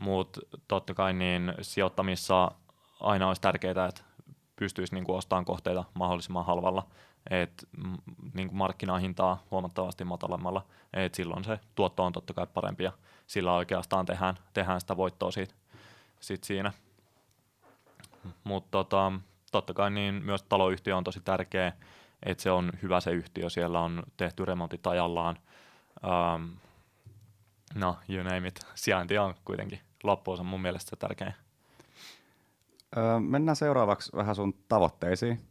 [SPEAKER 2] Mutta totta kai niin sijoittamissa aina olisi tärkeää, että pystyisi niinku ostamaan kohteita mahdollisimman halvalla, että niinku markkinahintaa huomattavasti matalammalla, että silloin se tuotto on totta kai parempi ja sillä oikeastaan tehdään, tehdään sitä voittoa siitä, sit siinä. Mutta tota, totta kai niin myös taloyhtiö on tosi tärkeä, että se on hyvä se yhtiö, siellä on tehty remontit ajallaan. Um, no, you name it. Sijainti on kuitenkin loppuunsa mun mielestä tärkeä.
[SPEAKER 1] Öö, mennään seuraavaksi vähän sun tavoitteisiin.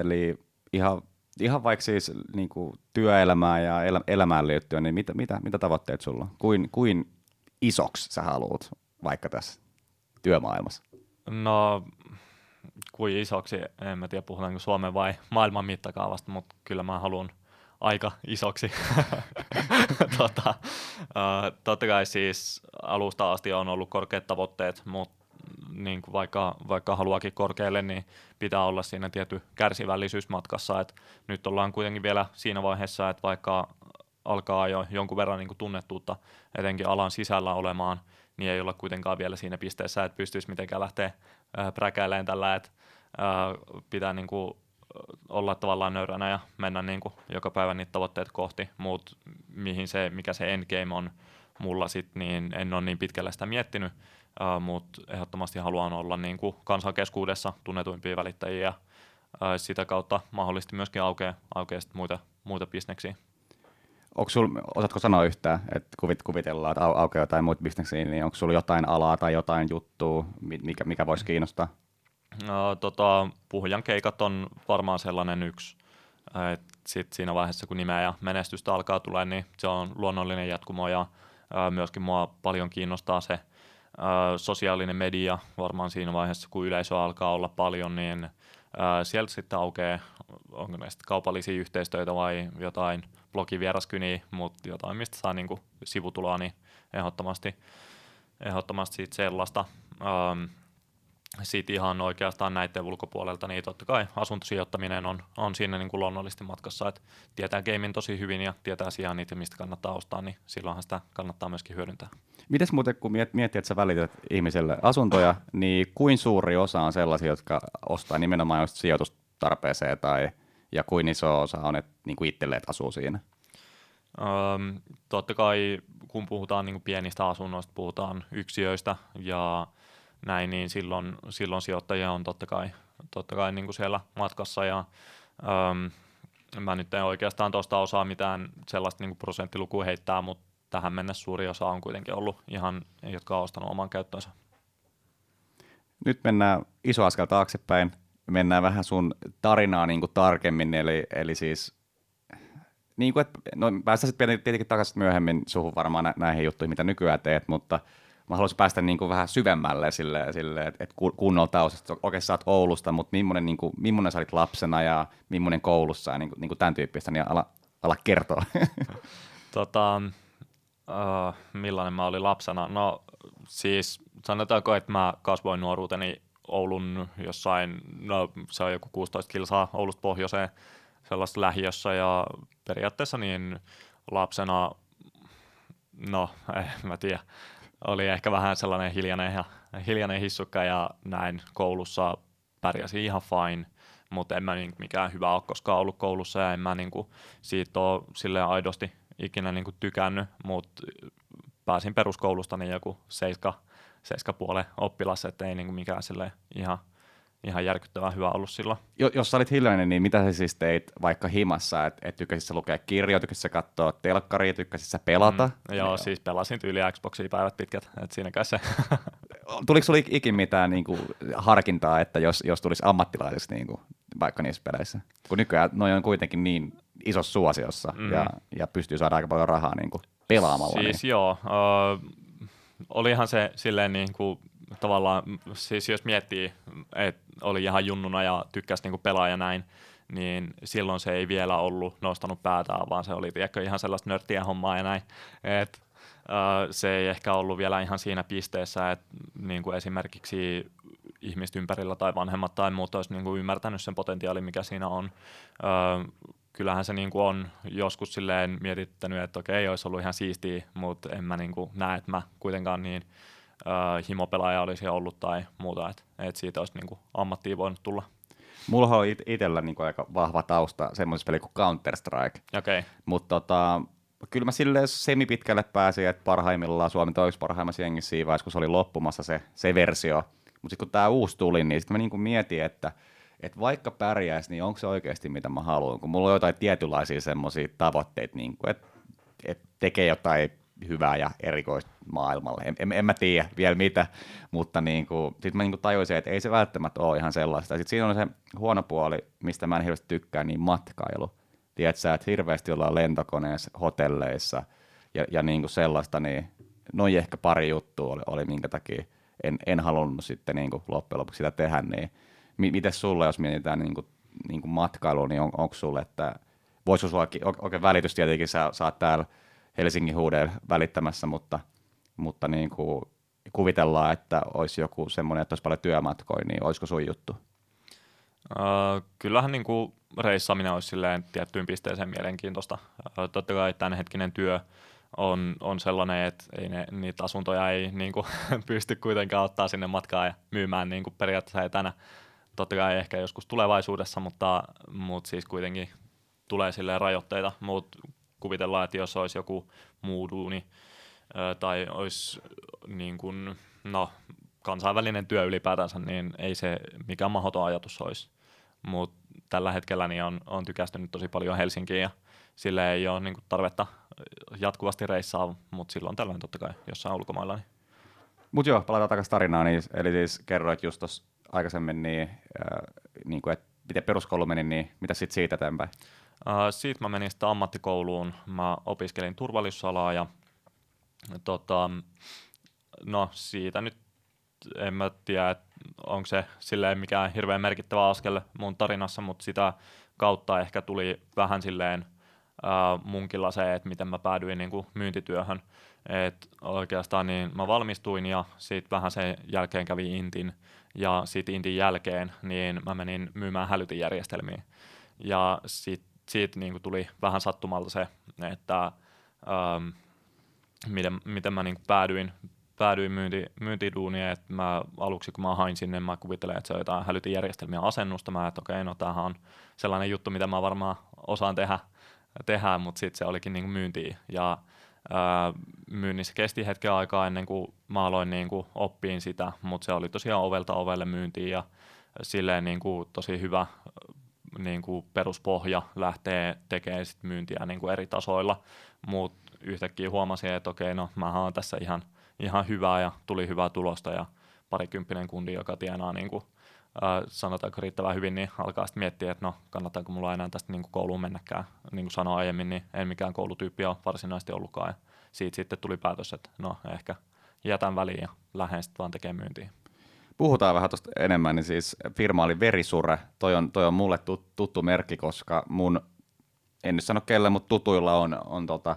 [SPEAKER 1] Eli ihan, ihan vaikka siis niin kuin työelämään ja el- elämään liittyen, niin mitä, mitä, mitä tavoitteet sulla on? Kuin, kuin isoksi sä haluat vaikka tässä työmaailmassa?
[SPEAKER 2] No kuin isoksi, en mä tiedä puhutaanko Suomen vai maailman mittakaavasta, mutta kyllä mä haluan aika isoksi. tota, uh, totta kai siis alusta asti on ollut korkeat tavoitteet, mutta niin kuin vaikka, vaikka haluakin korkealle, niin pitää olla siinä tietty kärsivällisyys matkassa. Et nyt ollaan kuitenkin vielä siinä vaiheessa, että vaikka alkaa jo jonkun verran niin kuin tunnettuutta etenkin alan sisällä olemaan, niin ei olla kuitenkaan vielä siinä pisteessä, että pystyisi mitenkään lähteä präkäilemään tällä, että pitää niin kuin olla tavallaan nöyränä ja mennä niin kuin joka päivä niitä tavoitteet kohti, mutta mihin se, mikä se endgame on mulla sitten, niin en ole niin pitkälle sitä miettinyt, mutta ehdottomasti haluan olla niin kuin kansan keskuudessa tunnetuimpia välittäjiä ja uh, sitä kautta mahdollisesti myöskin aukeaa, aukeaa muita, muita bisneksiä.
[SPEAKER 1] Onko sul, osaatko sanoa yhtään, että kuvit, kuvitellaan, että aukeaa jotain muita bisneksiä, niin onko sulla jotain alaa tai jotain juttua, mikä, mikä voisi kiinnostaa?
[SPEAKER 2] No, tota, puhujan keikat on varmaan sellainen yksi. Sitten siinä vaiheessa, kun nimeä ja menestystä alkaa tulla, niin se on luonnollinen jatkumo ja myöskin mua paljon kiinnostaa se sosiaalinen media. Varmaan siinä vaiheessa, kun yleisö alkaa olla paljon, niin ää, sieltä sitten aukeaa, onko sitten kaupallisia yhteistyötä vai jotain blogivieraskyniä, mutta jotain, mistä saa niinku sivutuloa, niin ehdottomasti, ehdottomasti siitä sellaista. Ähm, sitten ihan oikeastaan näiden ulkopuolelta, niin totta kai asuntosijoittaminen on, on siinä niin kuin luonnollisesti matkassa, että tietää gamein tosi hyvin ja tietää sijaan niitä, mistä kannattaa ostaa, niin silloinhan sitä kannattaa myöskin hyödyntää.
[SPEAKER 1] Mites muuten, kun miettii, että sä välität ihmiselle asuntoja, niin kuin suuri osa on sellaisia, jotka ostaa nimenomaan just sijoitustarpeeseen tai ja kuin iso osa on, että niin kuin itselleen asuu siinä?
[SPEAKER 2] Öm, totta kai, kun puhutaan niin kuin pienistä asunnoista, puhutaan yksiöistä ja näin, niin silloin, silloin sijoittajia on totta kai, totta kai niin kuin siellä matkassa ja öm, mä nyt en oikeastaan tuosta osaa mitään sellaista niin kuin prosenttilukua heittää, mutta tähän mennessä suuri osa on kuitenkin ollut ihan, jotka on ostanut oman käyttöönsä.
[SPEAKER 1] Nyt mennään iso askel taaksepäin. Mennään vähän sun tarinaa niin kuin tarkemmin, eli, eli siis niin kuin, että, no päästään sitten tietenkin takaisin myöhemmin suhun varmaan näihin juttuihin, mitä nykyään teet, mutta mä haluaisin päästä niin kuin vähän syvemmälle sille, sille että et kunnolla taustasta. Okei, sä oot Oulusta, mutta millainen, niin kuin, millainen sä olit lapsena ja millainen koulussa ja niin kuin, niin kuin tämän tyyppistä, niin ala, ala kertoa.
[SPEAKER 2] tota, uh, millainen mä olin lapsena? No siis sanotaanko, että mä kasvoin nuoruuteni Oulun jossain, no se on joku 16 kilsaa Oulusta pohjoiseen sellaista lähiössä ja periaatteessa niin lapsena, no en mä tiedä, oli ehkä vähän sellainen hiljainen, ja, hiljainen hissukka ja näin koulussa pärjäsi ihan fine, mutta en mä niin, mikään hyvä ole koskaan ollut koulussa ja en mä niin siitä ole aidosti ikinä niin tykännyt, mutta pääsin peruskoulusta niin joku 7, seiskapuolen oppilas, että ei niin mikään ihan, ihan järkyttävän hyvä ollut silloin.
[SPEAKER 1] Jo, jos sä olit hiljainen, niin mitä sä siis teit vaikka himassa? Että et tykkäsit sä lukea kirjoja, tykkäsit sä katsoa telkkaria, tykkäsit sä pelata?
[SPEAKER 2] Mm, joo, siis pelasin tyyliä Xboxia päivät pitkät, että siinä kai se.
[SPEAKER 1] Tuliko sulla ikin mitään niin kuin, harkintaa, että jos, jos tulisi ammattilaiseksi niin kuin, vaikka niissä peleissä? Kun nykyään noin on kuitenkin niin isossa suosiossa mm. ja, ja pystyy saada aika paljon rahaa niin kuin, pelaamalla.
[SPEAKER 2] Siis
[SPEAKER 1] niin.
[SPEAKER 2] joo, uh, olihan se silleen niin kuin, tavallaan, siis jos miettii, että oli ihan junnuna ja tykkäsi niin pelaa ja näin, niin silloin se ei vielä ollut nostanut päätään, vaan se oli tiedätkö, ihan sellaista nörttiä hommaa ja näin. Et, uh, se ei ehkä ollut vielä ihan siinä pisteessä, että niin kuin esimerkiksi ihmiset ympärillä tai vanhemmat tai muut olisi niin kuin ymmärtänyt sen potentiaalin, mikä siinä on. Uh, kyllähän se niin kuin on joskus silleen mietittänyt, että okei, olisi ollut ihan siistiä, mutta en mä niin kuin näe, että mä kuitenkaan niin uh, himopelaaja olisi ollut tai muuta, että, että siitä olisi niin kuin ammattiin voinut tulla.
[SPEAKER 1] Mulla on it- itsellä niin aika vahva tausta semmoisessa peli kuin Counter-Strike,
[SPEAKER 2] okay.
[SPEAKER 1] mutta tota, kyllä mä silleen semipitkälle pääsin, että parhaimmillaan Suomen toiseksi parhaimmassa jengissä siinä vaiheessa, kun se oli loppumassa se, se versio. Mutta sitten kun tämä uusi tuli, niin sitten mä niin mietin, että – että vaikka pärjäisi, niin onko se oikeasti mitä mä haluan, kun mulla on jotain tietynlaisia semmoisia tavoitteita, niin kuin, että, että tekee jotain hyvää ja erikoista maailmalle. En, en, en mä tiedä vielä mitä, mutta niin sitten mä niin kuin tajuisin, että ei se välttämättä ole ihan sellaista. Sitten siinä on se huono puoli, mistä mä en hirveästi tykkää, niin matkailu. Tiedätkö että hirveästi ollaan lentokoneessa, hotelleissa ja, ja niin kuin sellaista, niin noin ehkä pari juttua oli, oli minkä takia en, en halunnut sitten niin kuin loppujen lopuksi sitä tehdä, niin miten sulle, jos mietitään niin kuin, niin kuin matkailua, niin on, onko sulle, että voisi sulla oikein välitys tietenkin, sä saat täällä Helsingin huuden välittämässä, mutta, mutta niin kuin kuvitellaan, että olisi joku semmoinen, että olisi paljon työmatkoja, niin olisiko sun juttu?
[SPEAKER 2] Uh, kyllähän niin kuin reissaaminen olisi silleen tiettyyn pisteeseen mielenkiintoista. Totta kai tämänhetkinen työ on, on sellainen, että ei ne, niitä asuntoja ei niin kuin, pysty kuitenkaan ottaa sinne matkaan ja myymään niin kuin periaatteessa etänä totta kai ehkä joskus tulevaisuudessa, mutta, mutta siis kuitenkin tulee sille rajoitteita, mutta kuvitellaan, että jos olisi joku muu duuni tai olisi niin kuin, no, kansainvälinen työ ylipäätänsä, niin ei se mikään mahdoton ajatus olisi. Mutta tällä hetkellä niin on, on tykästynyt tosi paljon Helsinkiin ja sille ei ole niin tarvetta jatkuvasti reissaa, mutta silloin tällöin totta kai jossain ulkomailla. Niin.
[SPEAKER 1] Mutta joo, palataan takaisin tarinaan. Niin, eli siis kerroit just tuossa aikaisemmin, niin, äh, niin kuin, että miten peruskoulu meni, niin mitä sitten siitä eteenpäin?
[SPEAKER 2] Uh, siitä mä menin sitten ammattikouluun. Mä opiskelin turvallisuusalaa ja tota, no siitä nyt en mä tiedä, onko se silleen mikään hirveän merkittävä askel mun tarinassa, mutta sitä kautta ehkä tuli vähän silleen uh, munkilla se, että miten mä päädyin niin kuin myyntityöhön. Et oikeastaan niin mä valmistuin ja sitten vähän sen jälkeen kävi Intin ja sitten Intin jälkeen niin mä menin myymään hälytinjärjestelmiä. Ja sitten siitä niin tuli vähän sattumalta se, että ähm, miten, miten mä niin päädyin, päädyin myynti, myyntiduuniin, että mä aluksi kun mä hain sinne, mä kuvittelen, että se on jotain hälytinjärjestelmiä asennusta, mä että okei, no tämähän on sellainen juttu, mitä mä varmaan osaan tehdä, tehdä mutta sitten se olikin niin myyntiä. Ja myynnissä kesti hetken aikaa ennen kuin mä aloin niin kuin oppiin sitä, mutta se oli tosiaan ovelta ovelle myyntiin ja silleen niin kuin tosi hyvä niin kuin peruspohja lähtee tekemään sit myyntiä niin kuin eri tasoilla, mutta yhtäkkiä huomasin, että okei, no mä oon tässä ihan, ihan hyvää ja tuli hyvää tulosta ja parikymppinen kundi, joka tienaa niin kuin, äh, sanotaanko riittävän hyvin, niin alkaa sitten miettiä, että no kannattaako mulla enää tästä niin kuin kouluun mennäkään. Niin kuin sanoin aiemmin, niin en mikään koulutyyppi ole varsinaisesti ollutkaan. Ja siitä sitten tuli päätös, että no ehkä jätän väliin ja lähden sitten vaan tekemään myyntiä.
[SPEAKER 1] Puhutaan vähän tuosta enemmän, niin siis firma oli Verisure. Toi on, toi on mulle tuttu merkki, koska mun, en nyt sano kelle, mutta tutuilla on, on tota,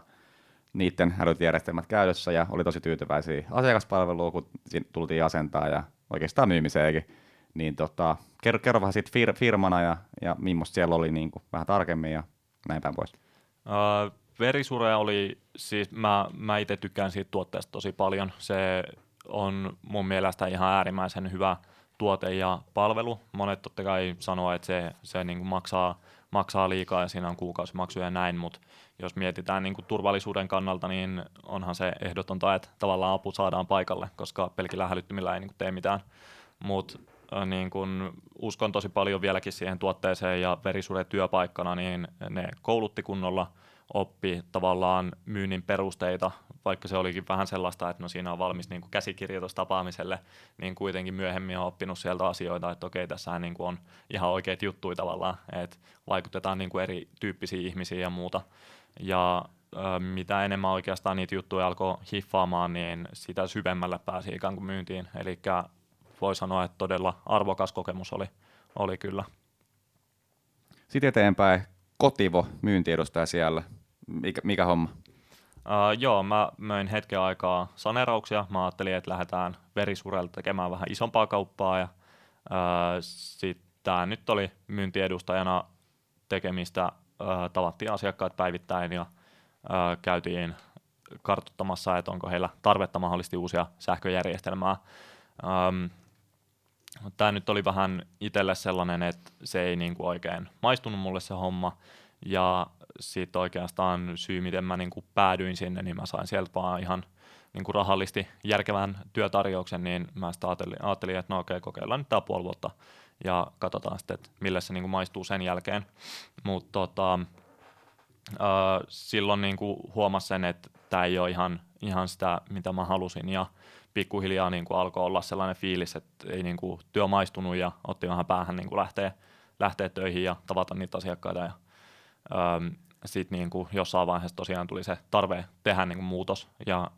[SPEAKER 1] niiden hälytijärjestelmät käytössä ja oli tosi tyytyväisiä asiakaspalveluun, kun tultiin asentaa ja oikeastaan myymiseenkin. Niin tota, kerro, kerro vähän siitä fir- firmana ja, ja millaista siellä oli niin kuin, vähän tarkemmin ja näin päin pois.
[SPEAKER 2] Uh, Verisure oli, siis mä, mä itse tykkään siitä tuotteesta tosi paljon. Se on mun mielestä ihan äärimmäisen hyvä tuote ja palvelu. Monet totta kai sanoo, että se, se niin kuin maksaa maksaa liikaa ja siinä on kuukausimaksuja ja näin, mutta jos mietitään niin kuin turvallisuuden kannalta, niin onhan se ehdotonta, että tavallaan apu saadaan paikalle, koska pelkillä hälyttimillä ei niin kuin tee mitään. Mutta niin kun uskon tosi paljon vieläkin siihen tuotteeseen ja verisuuden työpaikkana, niin ne koulutti kunnolla, oppi tavallaan myynnin perusteita, vaikka se olikin vähän sellaista, että no siinä on valmis niin kuin käsikirjoitus tapaamiselle, niin kuitenkin myöhemmin on oppinut sieltä asioita, että okei, tässä niin kuin on ihan oikeat juttuja tavallaan, että vaikutetaan niin kuin erityyppisiin ihmisiin ja muuta. Ja mitä enemmän oikeastaan niitä juttuja alkoi hiffaamaan, niin sitä syvemmälle pääsi ikään kuin myyntiin. Eli voi sanoa, että todella arvokas kokemus oli, oli kyllä.
[SPEAKER 1] Sitten eteenpäin Kotivo myyntiedustaja siellä. Mikä, mikä homma?
[SPEAKER 2] Uh, joo, mä möin hetken aikaa sanerauksia. Mä ajattelin, että lähdetään verisurelta tekemään vähän isompaa kauppaa. Ja, uh, sitten tämä nyt oli myyntiedustajana tekemistä. Uh, tavattiin asiakkaat päivittäin ja uh, käytiin kartuttamassa, että onko heillä tarvetta mahdollisesti uusia sähköjärjestelmää. Um, Tämä nyt oli vähän itselle sellainen, että se ei niinku oikein maistunut mulle se homma. Ja sitten oikeastaan syy, miten mä niinku päädyin sinne, niin mä sain sieltä vaan ihan niinku rahallisesti järkevän työtarjouksen, niin mä sitten ajattelin, ajattelin, että no okei, kokeillaan nyt tämä puoli vuotta ja katsotaan sitten, että millä se niinku maistuu sen jälkeen. Mutta tota, äh, silloin niinku huomasin sen, että tämä ei ole ihan, ihan sitä, mitä mä halusin ja pikkuhiljaa niin kuin alkoi olla sellainen fiilis, että ei niin kuin työ maistunut ja otti vähän päähän niin kuin lähteä, lähteä töihin ja tavata niitä asiakkaita. Ja, sitten niin kuin jossain vaiheessa tosiaan tuli se tarve tehdä niin kuin muutos ja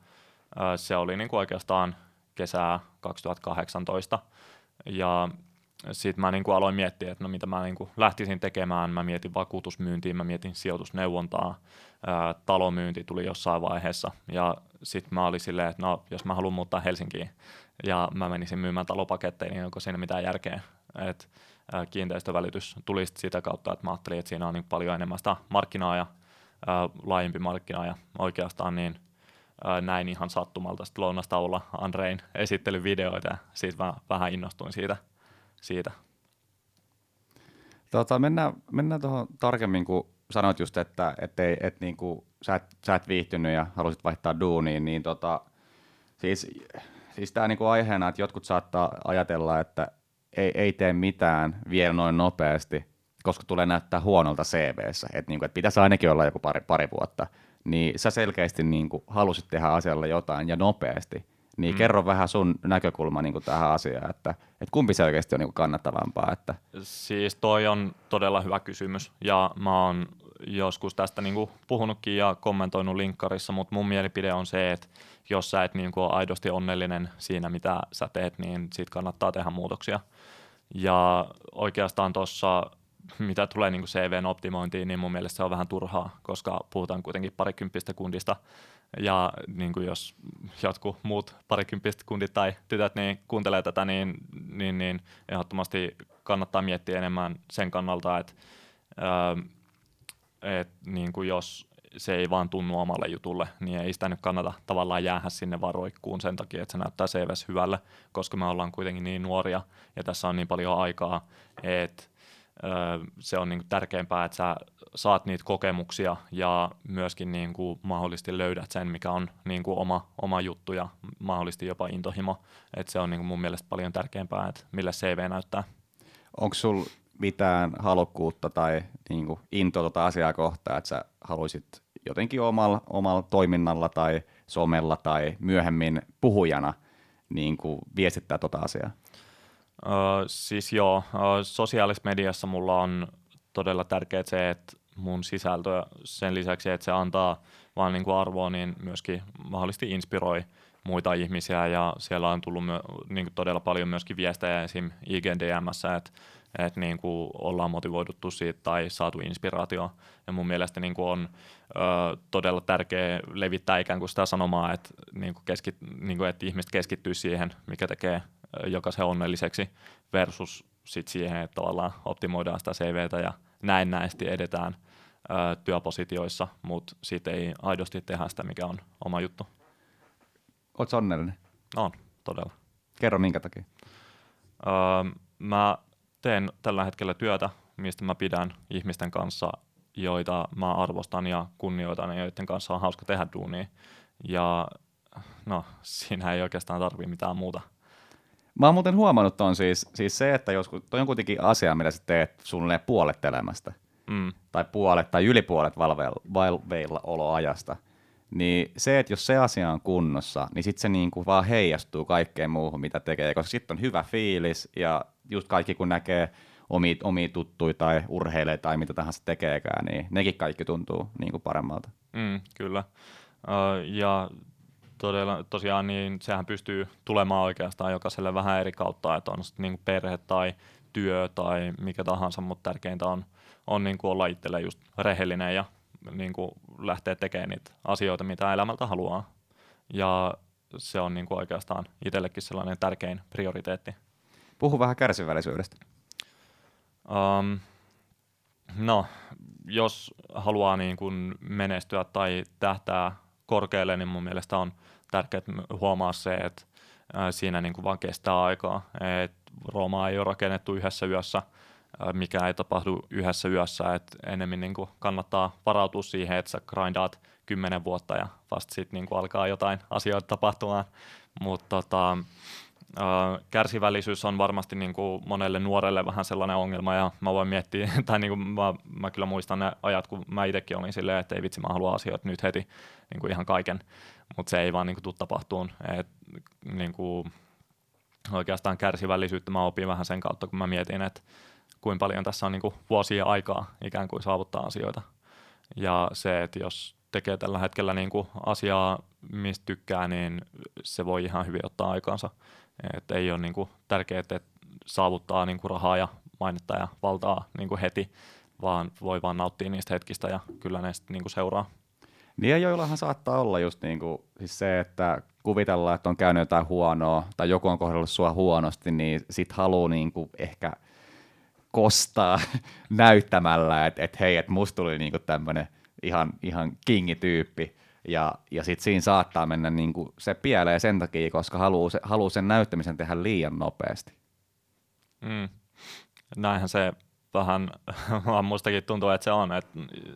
[SPEAKER 2] se oli niin kuin oikeastaan kesää 2018 ja sitten mä niin kuin aloin miettiä, että no mitä mä niin kuin lähtisin tekemään. Mä mietin vakuutusmyyntiin, mä mietin sijoitusneuvontaa, ää, talomyynti tuli jossain vaiheessa. Ja sitten mä olin silleen, että no jos mä haluan muuttaa Helsinkiin ja mä menisin myymään talopaketteja, niin onko siinä mitään järkeä. Et, ää, kiinteistövälitys tuli sitä kautta, että mä ajattelin, että siinä on niin paljon enemmän sitä markkinaa ja ää, laajempi markkina ja oikeastaan niin ää, näin ihan sattumalta sitten lounastaulla Andrein esittelyvideoita ja siitä mä vähän innostuin siitä – siitä.
[SPEAKER 1] Tota, mennään, mennään tuohon tarkemmin, kun sanoit just, että et ei, et niinku, sä, et, sä et viihtynyt ja halusit vaihtaa duuniin, niin tota, siis, siis tämä niinku aiheena, että jotkut saattaa ajatella, että ei, ei tee mitään vielä noin nopeasti, koska tulee näyttää huonolta CVssä, että niinku, et pitäisi ainakin olla joku pari, pari vuotta, niin sä selkeästi niinku halusit tehdä asialle jotain ja nopeasti, niin mm. kerro vähän sun näkökulma niin kuin tähän asiaan, että, että kumpi selkeästi on niin kuin kannattavampaa? Että...
[SPEAKER 2] Siis toi on todella hyvä kysymys ja mä oon joskus tästä niin kuin puhunutkin ja kommentoinut linkkarissa, mutta mun mielipide on se, että jos sä et niin kuin ole aidosti onnellinen siinä, mitä sä teet, niin siitä kannattaa tehdä muutoksia. Ja oikeastaan tuossa mitä tulee niin CVn optimointiin, niin mun mielestä se on vähän turhaa, koska puhutaan kuitenkin parikymppistä kundista, ja niin kuin jos jotkut muut parikymppiset kundit tai tytöt niin kuuntelee tätä, niin, niin, niin ehdottomasti kannattaa miettiä enemmän sen kannalta, että, että niin kuin jos se ei vaan tunnu omalle jutulle, niin ei sitä nyt kannata tavallaan jäädä sinne varoikkuun sen takia, että se näyttää CVS hyvälle, koska me ollaan kuitenkin niin nuoria ja tässä on niin paljon aikaa, että se on niin tärkeämpää, että sä saat niitä kokemuksia ja myöskin niin kuin mahdollisesti löydät sen, mikä on niin kuin oma, oma juttu ja mahdollisesti jopa intohimo. Et se on niin kuin mun mielestä paljon tärkeämpää, että millä CV näyttää.
[SPEAKER 1] Onko sul mitään halukkuutta tai niin kuin intoa tuota asiaa kohtaan, että sä haluaisit jotenkin omalla, omalla toiminnalla tai somella tai myöhemmin puhujana niin kuin viestittää tuota asiaa?
[SPEAKER 2] Uh, siis joo, sosiaalisessa mediassa mulla on todella tärkeää se, että mun sisältö sen lisäksi, että se antaa vaan niin kuin arvoa, niin myöskin mahdollisesti inspiroi muita ihmisiä ja siellä on tullut niin kuin todella paljon myöskin viestejä esim. IGDMssä, että että niin kuin ollaan motivoiduttu siitä tai saatu inspiraatio. Ja mun mielestä niin kuin on ö, todella tärkeää levittää ikään kuin sitä sanomaa, että, niin kuin keskit, niin kuin, että ihmiset keskittyy siihen, mikä tekee jokaisen onnelliseksi versus sit siihen, että tavallaan optimoidaan sitä CVtä ja näennäisesti edetään ö, työpositioissa, mutta siitä ei aidosti tehdä sitä, mikä on oma juttu.
[SPEAKER 1] Oletko onnellinen?
[SPEAKER 2] On, todella.
[SPEAKER 1] Kerro minkä takia.
[SPEAKER 2] Öö, mä teen tällä hetkellä työtä, mistä mä pidän ihmisten kanssa, joita mä arvostan ja kunnioitan ja joiden kanssa on hauska tehdä duunia. Ja no, siinä ei oikeastaan tarvitse mitään muuta.
[SPEAKER 1] Mä oon muuten huomannut on siis, siis se, että joskus, toi on kuitenkin asia, mitä sä teet suunnilleen puolet elämästä.
[SPEAKER 2] Mm.
[SPEAKER 1] Tai puolet tai yli puolet valveilla, valveilla oloajasta. Niin se, että jos se asia on kunnossa, niin sitten se niinku vaan heijastuu kaikkeen muuhun, mitä tekee, koska sitten on hyvä fiilis ja just kaikki kun näkee omia, omia tuttuja tai urheilee tai mitä tahansa tekeekään, niin nekin kaikki tuntuu niinku paremmalta.
[SPEAKER 2] Mm, kyllä. Uh, ja todella, tosiaan niin sehän pystyy tulemaan oikeastaan jokaiselle vähän eri kautta, että on sitten niin perhe tai työ tai mikä tahansa, mutta tärkeintä on, on niin kuin olla itselle just rehellinen ja niin kuin lähteä tekemään niitä asioita, mitä elämältä haluaa. Ja se on niin kuin oikeastaan itsellekin sellainen tärkein prioriteetti.
[SPEAKER 1] Puhu vähän kärsivällisyydestä.
[SPEAKER 2] Um, no, jos haluaa niin kuin menestyä tai tähtää korkealle, niin mun mielestä on tärkeää huomaa se, että siinä niin kuin vaan kestää aikaa. Et Rooma ei ole rakennettu yhdessä yössä, mikä ei tapahdu yhdessä yössä, että enemmän niin kuin kannattaa varautua siihen, että sä grindaat kymmenen vuotta ja vasta sitten niin alkaa jotain asioita tapahtumaan. Mutta tota, kärsivällisyys on varmasti niin kuin monelle nuorelle vähän sellainen ongelma ja mä voin miettiä, tai niin kuin mä, mä kyllä muistan ne ajat, kun mä itsekin olin silleen, että ei vitsi, mä haluan asioita nyt heti niin kuin ihan kaiken, mutta se ei vaan niin kuin tule tapahtuun. Et, niin kuin, oikeastaan kärsivällisyyttä mä opin vähän sen kautta, kun mä mietin, että kuinka paljon tässä on niin kuin vuosia aikaa ikään kuin saavuttaa asioita. Ja se, että jos tekee tällä hetkellä niin kuin asiaa, mistä tykkää, niin se voi ihan hyvin ottaa aikaansa. Et ei ole niin kuin tärkeää, että saavuttaa niin kuin rahaa ja mainetta ja valtaa niin kuin heti, vaan voi vaan nauttia niistä hetkistä ja kyllä ne sitten niin seuraa.
[SPEAKER 1] Niin joillahan saattaa olla just niin kuin, siis se, että kuvitellaan, että on käynyt jotain huonoa tai joku on kohdellut sua huonosti, niin sit haluaa niin kuin ehkä kostaa näyttämällä, että et hei, että musta tuli niin tämmöinen ihan, ihan kingityyppi. Ja, ja sitten siinä saattaa mennä niin kuin se pieleen sen takia, koska haluaa, se, haluaa sen näyttämisen tehdä liian nopeasti.
[SPEAKER 2] Mm. Näinhän se vähän, vaan mustakin tuntuu, että se on. Et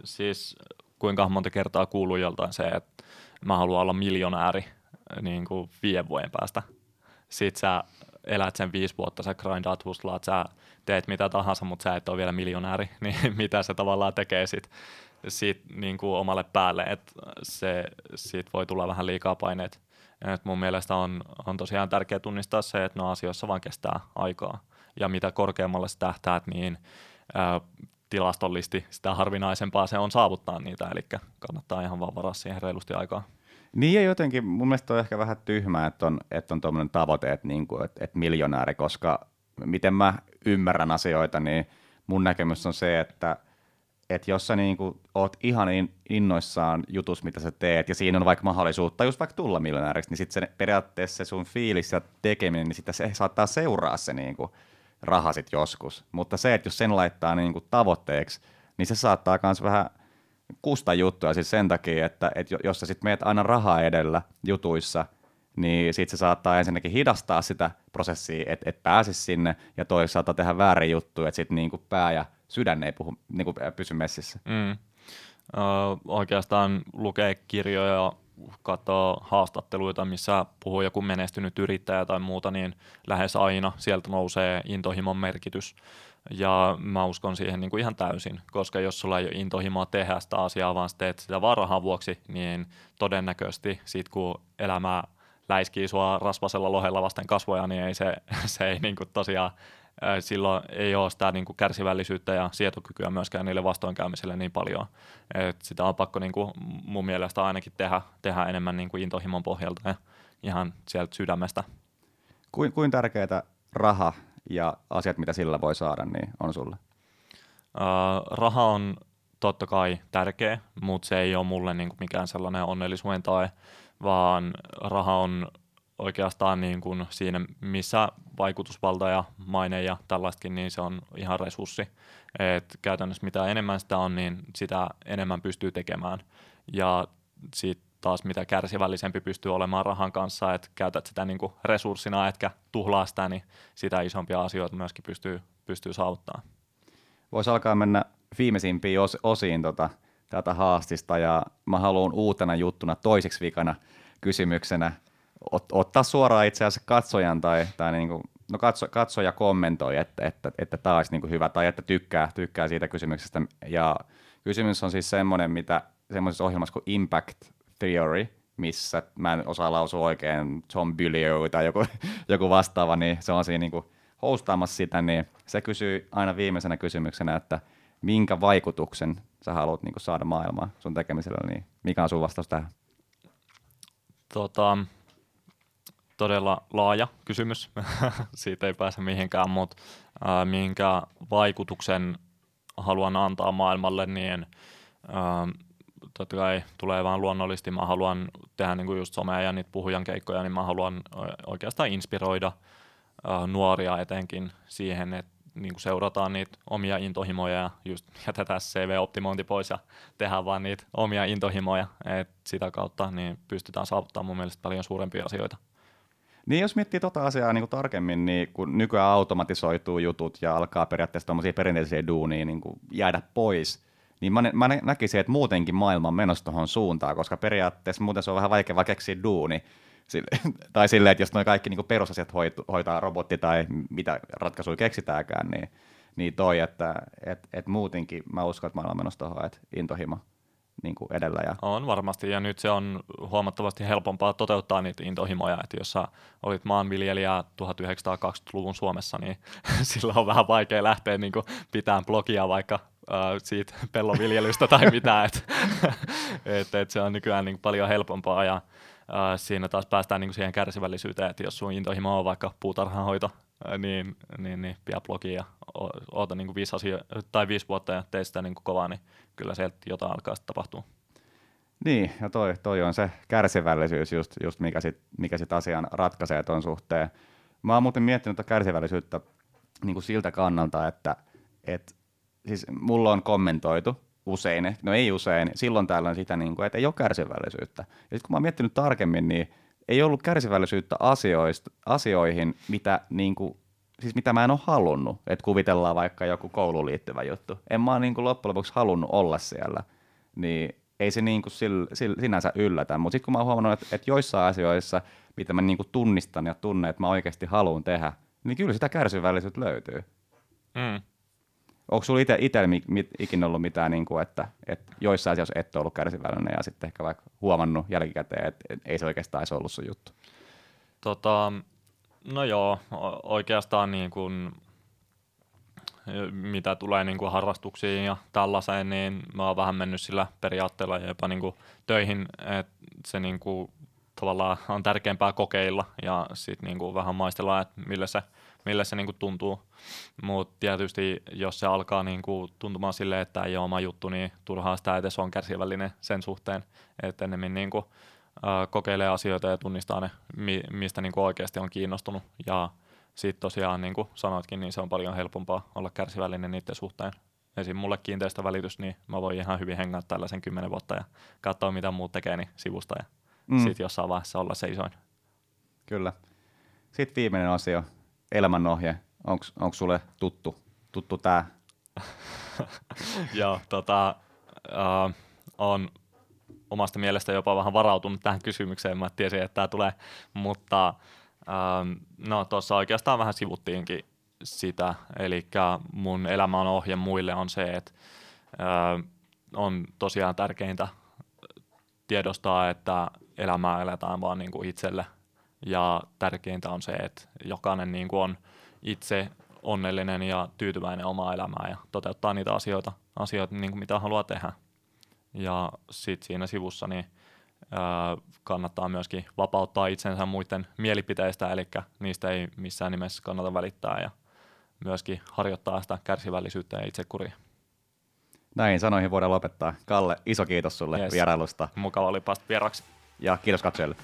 [SPEAKER 2] siis kuinka monta kertaa kuuluu joltain se, että mä haluan olla miljonääri niin kuin viiden vuoden päästä. Sitten sä elät sen viisi vuotta, sä grindaat, hustlaat, sä teet mitä tahansa, mutta sä et ole vielä miljonääri, niin mitä se tavallaan tekee sit, sit niin kuin omalle päälle, että se, siitä voi tulla vähän liikaa paineet. Et mun mielestä on, on tosiaan tärkeää tunnistaa se, että no asioissa vaan kestää aikaa. Ja mitä korkeammalle sä tähtäät, niin ää, tilastollisesti sitä harvinaisempaa se on saavuttaa niitä, eli kannattaa ihan vaan varaa siihen reilusti aikaa.
[SPEAKER 1] Niin ja jotenkin mun mielestä on ehkä vähän tyhmää, että on, että on tuommoinen tavoite, että, niin kuin, että, että miljonääri, koska miten mä ymmärrän asioita, niin mun näkemys on se, että, että jos sä niin kuin oot ihan innoissaan jutus, mitä sä teet, ja siinä on vaikka mahdollisuutta just vaikka tulla miljonääriksi, niin sitten periaatteessa se sun fiilis ja tekeminen, niin sitä se saattaa seuraa se niin kuin raha sit joskus. Mutta se, että jos sen laittaa niin kuin tavoitteeksi, niin se saattaa myös vähän kusta juttuja siis sen takia, että, että jos sä sitten meet aina rahaa edellä jutuissa, niin sitten se saattaa ensinnäkin hidastaa sitä prosessia, että et pääsisi sinne, ja toisaalta tehdä väärin juttuja, että sitten niinku pää ja sydän ei puhu, niinku pysy messissä.
[SPEAKER 2] Mm. Ö, oikeastaan lukee kirjoja, katsoo haastatteluita, missä puhuu joku menestynyt yrittäjä tai muuta, niin lähes aina sieltä nousee intohimon merkitys. Ja mä uskon siihen niin kuin ihan täysin, koska jos sulla ei ole intohimoa tehdä sitä asiaa, vaan teet sitä vaan vuoksi, niin todennäköisesti sit kun elämä läiskii sua rasvasella lohella vasten kasvoja, niin ei se, se ei niin kuin tosiaan silloin ei ole sitä niin kuin kärsivällisyyttä ja sietokykyä myöskään niille vastoinkäymisille niin paljon. Et sitä on pakko niin kuin mun mielestä ainakin tehdä, tehdä enemmän niin kuin intohimon pohjalta ja ihan sieltä sydämestä.
[SPEAKER 1] Kuin, kuin tärkeää raha ja asiat, mitä sillä voi saada, niin on sulle?
[SPEAKER 2] Uh, raha on totta kai tärkeä, mutta se ei ole mulle niin kuin mikään sellainen onnellisuuden tai, vaan raha on oikeastaan niin kuin siinä, missä vaikutusvalta ja maine ja tällaistakin, niin se on ihan resurssi. Et käytännössä mitä enemmän sitä on, niin sitä enemmän pystyy tekemään. Ja sitten taas mitä kärsivällisempi pystyy olemaan rahan kanssa, että käytät sitä niin kuin resurssina, etkä tuhlaa sitä, niin sitä isompia asioita myöskin pystyy, pystyy saavuttamaan.
[SPEAKER 1] voisi alkaa mennä viimeisimpiin os- osiin tota, tätä haastista ja mä haluan uutena juttuna toiseksi vikana kysymyksenä ot- ottaa suoraan itse asiassa katsojan tai, tai niin kuin, no katso, katsoja kommentoi, että, että, että tämä olisi niin kuin hyvä tai että tykkää, tykkää siitä kysymyksestä. Ja kysymys on siis semmoinen, mitä semmoisessa ohjelmassa kuin Impact Theory, missä mä en osaa lausua oikein John Bilio tai joku, joku vastaava, niin se on siinä niin kuin hostaamassa sitä, niin se kysyy aina viimeisenä kysymyksenä, että minkä vaikutuksen sä haluat niin saada maailmaan sun tekemisellä, niin mikä on sun vastaus tähän?
[SPEAKER 2] Tota, todella laaja kysymys. Siitä ei pääse mihinkään, mutta äh, minkä vaikutuksen haluan antaa maailmalle, niin äh, totta kai tulee vaan luonnollisesti. Mä haluan tehdä niin kuin just somea ja niitä puhujan keikkoja, niin mä haluan oikeastaan inspiroida äh, nuoria etenkin siihen, että niin kuin seurataan niitä omia intohimoja ja just jätetään CV-optimointi pois ja tehdään vaan niitä omia intohimoja, että sitä kautta niin pystytään saavuttamaan mun mielestä paljon suurempia asioita.
[SPEAKER 1] Niin jos miettii tota asiaa niin kuin tarkemmin, niin kun nykyään automatisoituu jutut ja alkaa periaatteessa tämmöisiä perinteisiä duunia niin kuin jäädä pois, niin mä, mä näkisin, että muutenkin maailma on menossa tuohon suuntaan, koska periaatteessa muuten se on vähän vaikea keksiä duuni. Sille, tai silleen, että jos noin kaikki niin perusasiat hoit, hoitaa robotti tai mitä ratkaisuja keksitäänkään, niin, niin toi, että et, et muutenkin mä uskon, että maailma on menossa tuohon, että intohimo niin kuin edellä. Ja...
[SPEAKER 2] On varmasti, ja nyt se on huomattavasti helpompaa toteuttaa niitä intohimoja, että jos sä olit maanviljelijä 1920-luvun Suomessa, niin sillä on vähän vaikea lähteä niin pitämään blogia vaikka äh, siitä pellonviljelystä tai mitä, että et, et se on nykyään niin paljon helpompaa, ja äh, siinä taas päästään niin siihen kärsivällisyyteen, että jos sun intohimo on vaikka puutarhanhoito, äh, niin, niin, niin pidä blogia ja oota niin kuin viisi, asia, tai viisi vuotta ja tee sitä niin kuin kovaa, niin kyllä sieltä jotain alkaa tapahtua.
[SPEAKER 1] Niin, ja toi, toi on se kärsivällisyys, just, just mikä sitten mikä sit asian ratkaisee tuon suhteen. Mä oon muuten miettinyt tätä kärsivällisyyttä niin kuin siltä kannalta, että et, siis mulla on kommentoitu usein, no ei usein, silloin tällöin sitä, niin kuin, että ei ole kärsivällisyyttä. Ja sitten kun mä oon miettinyt tarkemmin, niin ei ollut kärsivällisyyttä asioista, asioihin, mitä, niin kuin, siis mitä mä en ole halunnut, että kuvitellaan vaikka joku kouluun liittyvä juttu. En mä niin kuin loppujen lopuksi halunnut olla siellä, niin ei se niin kuin sil, sil, sinänsä yllätä. Mutta sitten kun mä oon huomannut, että, että joissain asioissa, mitä mä niin kuin tunnistan ja tunnen, että mä oikeasti haluan tehdä, niin kyllä sitä kärsivällisyyttä löytyy. Mm. Onko sulla itse ikinä ollut mitään, niin kuin, että, että joissain asioissa et ole ollut kärsivällinen ja sitten ehkä vaikka huomannut jälkikäteen, että ei se oikeastaan edes ollut sun juttu?
[SPEAKER 2] Tota, no joo, oikeastaan niin kuin, mitä tulee niin kuin harrastuksiin ja tällaiseen, niin mä oon vähän mennyt sillä periaatteella jopa niin kuin töihin, että se niin kuin, tavallaan on tärkeämpää kokeilla ja sitten niin kuin vähän maistella, että millä se – millä se niinku tuntuu. Mutta tietysti jos se alkaa niinku tuntumaan silleen, että ei ole oma juttu, niin turhaa sitä edes on kärsivällinen sen suhteen, että ennemmin niinku, äh, kokeilee asioita ja tunnistaa ne, mi- mistä niinku oikeasti on kiinnostunut. Ja sitten tosiaan, niin kuin sanoitkin, niin se on paljon helpompaa olla kärsivällinen niiden suhteen. Esim. mulle kiinteistövälitys, niin mä voin ihan hyvin hengää tällaisen kymmenen vuotta ja katsoa, mitä muut tekee niin sivusta ja mm. sitten jossain vaiheessa olla seisoin.
[SPEAKER 1] Kyllä. Sitten viimeinen osio, elämänohje, onko sulle tuttu, tuttu tämä?
[SPEAKER 2] Joo, tota, uh, on omasta mielestä jopa vähän varautunut tähän kysymykseen, mä tiesin, että tämä tulee, mutta uh, no tuossa oikeastaan vähän sivuttiinkin sitä, eli mun elämän ohje muille on se, että uh, on tosiaan tärkeintä tiedostaa, että elämää eletään vaan niin kuin itselle. Ja tärkeintä on se, että jokainen niin kuin on itse onnellinen ja tyytyväinen omaa elämää ja toteuttaa niitä asioita, asioita niin kuin mitä haluaa tehdä. Ja sitten siinä sivussa niin, ää, kannattaa myöskin vapauttaa itsensä muiden mielipiteistä, eli niistä ei missään nimessä kannata välittää ja myöskin harjoittaa sitä kärsivällisyyttä ja itsekuria.
[SPEAKER 1] Näin sanoihin voidaan lopettaa. Kalle, iso kiitos sulle yes. vierailusta.
[SPEAKER 2] Mukava oli päästä vieraksi.
[SPEAKER 1] Ja kiitos katsojille.